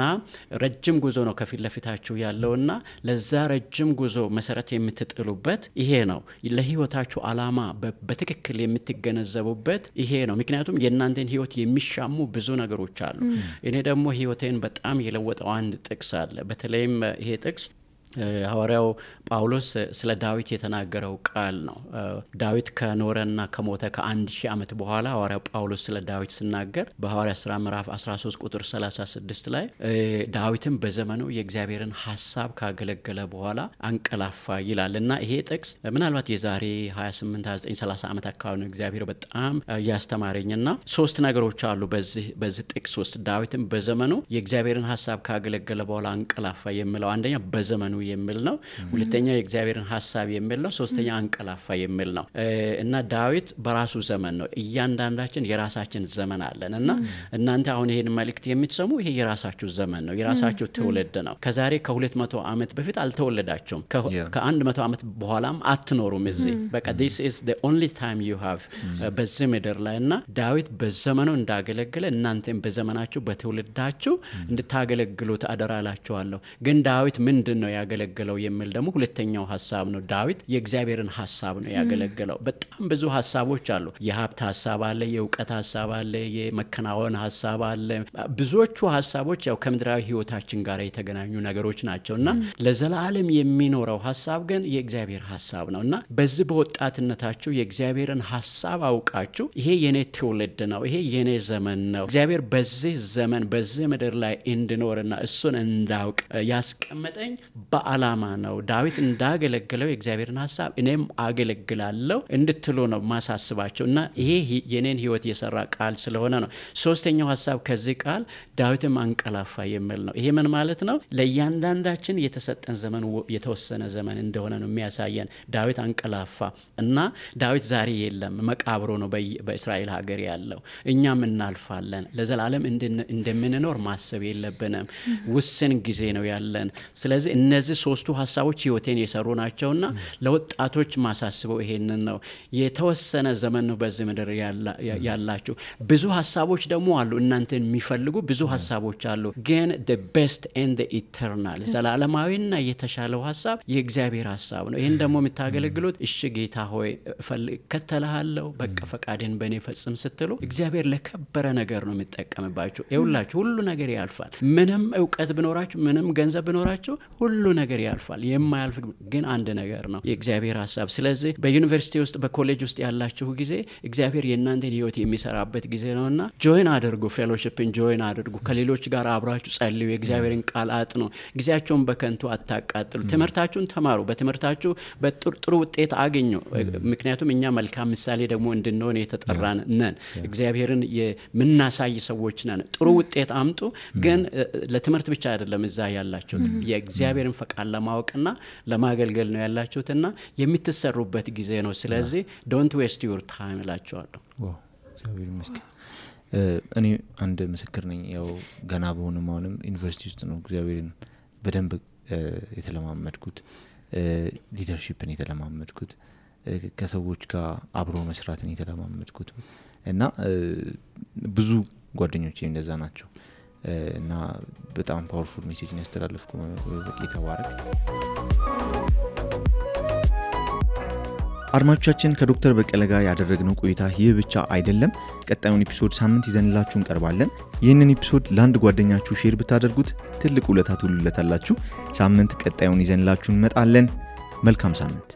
ረጅም ጉዞ ነው ከፊት ለፊታችሁ ያለውና ለዛ ረጅም ጉዞ መሰረት የምትጥሉበት ይሄ ነው። ለሕይወታችሁ አላማ በትክክል የምትገነዘቡበት ይሄ ነው። ምክንያቱም የእናንተን ሕይወት የሚሻሙ ብዙ ነገሮች አሉ። እኔ ደግሞ ሕይወቴን በጣም የለወጠው አንድ ጥቅስ አለ። በተለይም ይሄ ጥቅስ ሐዋርያው ጳውሎስ ስለ ዳዊት የተናገረው ቃል ነው። ዳዊት ከኖረና ከሞተ ከአንድ ሺህ ዓመት በኋላ ሐዋርያው ጳውሎስ ስለ ዳዊት ሲናገር በሐዋርያ ሥራ ምዕራፍ 13 ቁጥር 36 ላይ ዳዊትም በዘመኑ የእግዚአብሔርን ሐሳብ ካገለገለ በኋላ አንቀላፋ ይላል እና ይሄ ጥቅስ ምናልባት የዛሬ 28 29 30 ዓመት አካባቢ ነው እግዚአብሔር በጣም እያስተማረኝና ሶስት ነገሮች አሉ በዚህ ጥቅስ ውስጥ ዳዊትም በዘመኑ የእግዚአብሔርን ሐሳብ ካገለገለ በኋላ አንቀላፋ የሚለው አንደኛ በዘመኑ የሚል ነው። ሁለተኛ የእግዚአብሔርን ሀሳብ የሚል ነው። ሶስተኛ አንቀላፋ የሚል ነው እና ዳዊት በራሱ ዘመን ነው። እያንዳንዳችን የራሳችን ዘመን አለን እና እናንተ አሁን ይሄን መልእክት የምትሰሙ ይሄ የራሳችሁ ዘመን ነው፣ የራሳችሁ ትውልድ ነው። ከዛሬ ከሁለት መቶ ዓመት በፊት አልተወለዳችሁም። ከአንድ መቶ ዓመት በኋላም አትኖሩም እዚህ በቃ this is the only time you have በዚህ ምድር ላይ እና ዳዊት በዘመኑ እንዳገለገለ እናንተም በዘመናችሁ በትውልዳችሁ እንድታገለግሉት አደራ እላችኋለሁ። ግን ዳዊት ምንድን ነው ያገለገለው የሚል ደግሞ ሁለተኛው ሀሳብ ነው። ዳዊት የእግዚአብሔርን ሀሳብ ነው ያገለገለው። በጣም ብዙ ሀሳቦች አሉ። የሀብት ሀሳብ አለ፣ የእውቀት ሀሳብ አለ፣ የመከናወን ሀሳብ አለ። ብዙዎቹ ሀሳቦች ያው ከምድራዊ ሕይወታችን ጋር የተገናኙ ነገሮች ናቸው እና ለዘላለም የሚኖረው ሀሳብ ግን የእግዚአብሔር ሀሳብ ነው እና በዚህ በወጣትነታችሁ የእግዚአብሔርን ሀሳብ አውቃችሁ ይሄ የኔ ትውልድ ነው፣ ይሄ የኔ ዘመን ነው፣ እግዚአብሔር በዚህ ዘመን በዚህ ምድር ላይ እንድኖርና እሱን እንዳውቅ ያስቀመጠኝ በዓላማ ነው። ዳዊት እንዳገለገለው የእግዚአብሔርን ሀሳብ እኔም አገለግላለሁ እንድትሉ ነው ማሳስባቸው እና ይሄ የኔን ህይወት የሰራ ቃል ስለሆነ ነው። ሶስተኛው ሀሳብ ከዚህ ቃል ዳዊትም አንቀላፋ የሚል ነው። ይሄ ምን ማለት ነው? ለእያንዳንዳችን የተሰጠን ዘመን የተወሰነ ዘመን እንደሆነ ነው የሚያሳየን። ዳዊት አንቀላፋ እና ዳዊት ዛሬ የለም፣ መቃብሮ ነው በእስራኤል ሀገር ያለው። እኛም እናልፋለን። ለዘላለም እንደምንኖር ማሰብ የለብንም። ውስን ጊዜ ነው ያለን። ስለዚህ እነዚህ ሶስቱ ሀሳቦች ህይወቴን የሰሩ ናቸውና ለወጣቶች ማሳስበው ይሄንን ነው። የተወሰነ ዘመን ነው በዚህ ምድር ያላችሁ። ብዙ ሀሳቦች ደግሞ አሉ፣ እናንተን የሚፈልጉ ብዙ ሀሳቦች አሉ። ግን best and eternal ዘላለማዊና የተሻለው ሀሳብ የእግዚአብሔር ሀሳብ ነው። ይህን ደግሞ የምታገለግሉት እሺ ጌታ ሆይ እከተልሃለሁ፣ በቃ ፈቃድን በእኔ ፈጽም ስትሉ እግዚአብሔር ለከበረ ነገር ነው የሚጠቀምባችሁ። ይውላችሁ ሁሉ ነገር ያልፋል። ምንም እውቀት ብኖራችሁ፣ ምንም ገንዘብ ብኖራችሁ ሁሉ ነገር ያልፋል። የማያልፍ ግን አንድ ነገር ነው የእግዚአብሔር ሀሳብ። ስለዚህ በዩኒቨርሲቲ ውስጥ በኮሌጅ ውስጥ ያላችሁ ጊዜ እግዚአብሔር የእናንተን ህይወት የሚሰራበት ጊዜ ነውና join አድርጉ፣ fellowship ን join አድርጉ። ከሌሎች ጋር አብራችሁ ጸልዩ፣ የእግዚአብሔርን ቃል አጥኑ። ጊዜያችሁን በከንቱ አታቃጥሉ። ትምህርታችሁን ተማሩ፣ በትምህርታችሁ በጥሩ ውጤት አገኙ። ምክንያቱም እኛ መልካም ምሳሌ ደግሞ እንድንሆን የተጠራን ነን። እግዚአብሔርን የምናሳይ ሰዎች ነን። ጥሩ ውጤት አምጡ። ግን ለትምህርት ብቻ አይደለም እዛ ያላችሁት የእግዚአብሔርን ፈቃድ ለማወቅና ለማገልገል ነው ያላችሁትና የምትሰሩበት ጊዜ ነው። ስለዚህ don't waste your time እላቸዋለሁ። እኔ አንድ ምስክር ነኝ። ያው ገና በሆንም አሁንም ዩኒቨርሲቲ ውስጥ ነው እግዚአብሔርን በደንብ የተለማመድኩት፣ leadership ን የተለማመድኩት፣ ከሰዎች ጋር አብሮ መስራትን የተለማመድኩት እና ብዙ ጓደኞቼ እንደዛ ናቸው እና በጣም powerful message ን ያስተላለፍኩ በቂ አድማጮቻችን ከዶክተር በቀለ ጋር ያደረግነው ቆይታ ይህ ብቻ አይደለም። ቀጣዩን episode ሳምንት ይዘንላችሁ እንቀርባለን። ይህንን episode ለአንድ ጓደኛችሁ share ብታደርጉት ትልቅ ውለታ ትውሉለታላችሁ። ሳምንት ቀጣዩን ይዘንላችሁ እንመጣለን። መልካም ሳምንት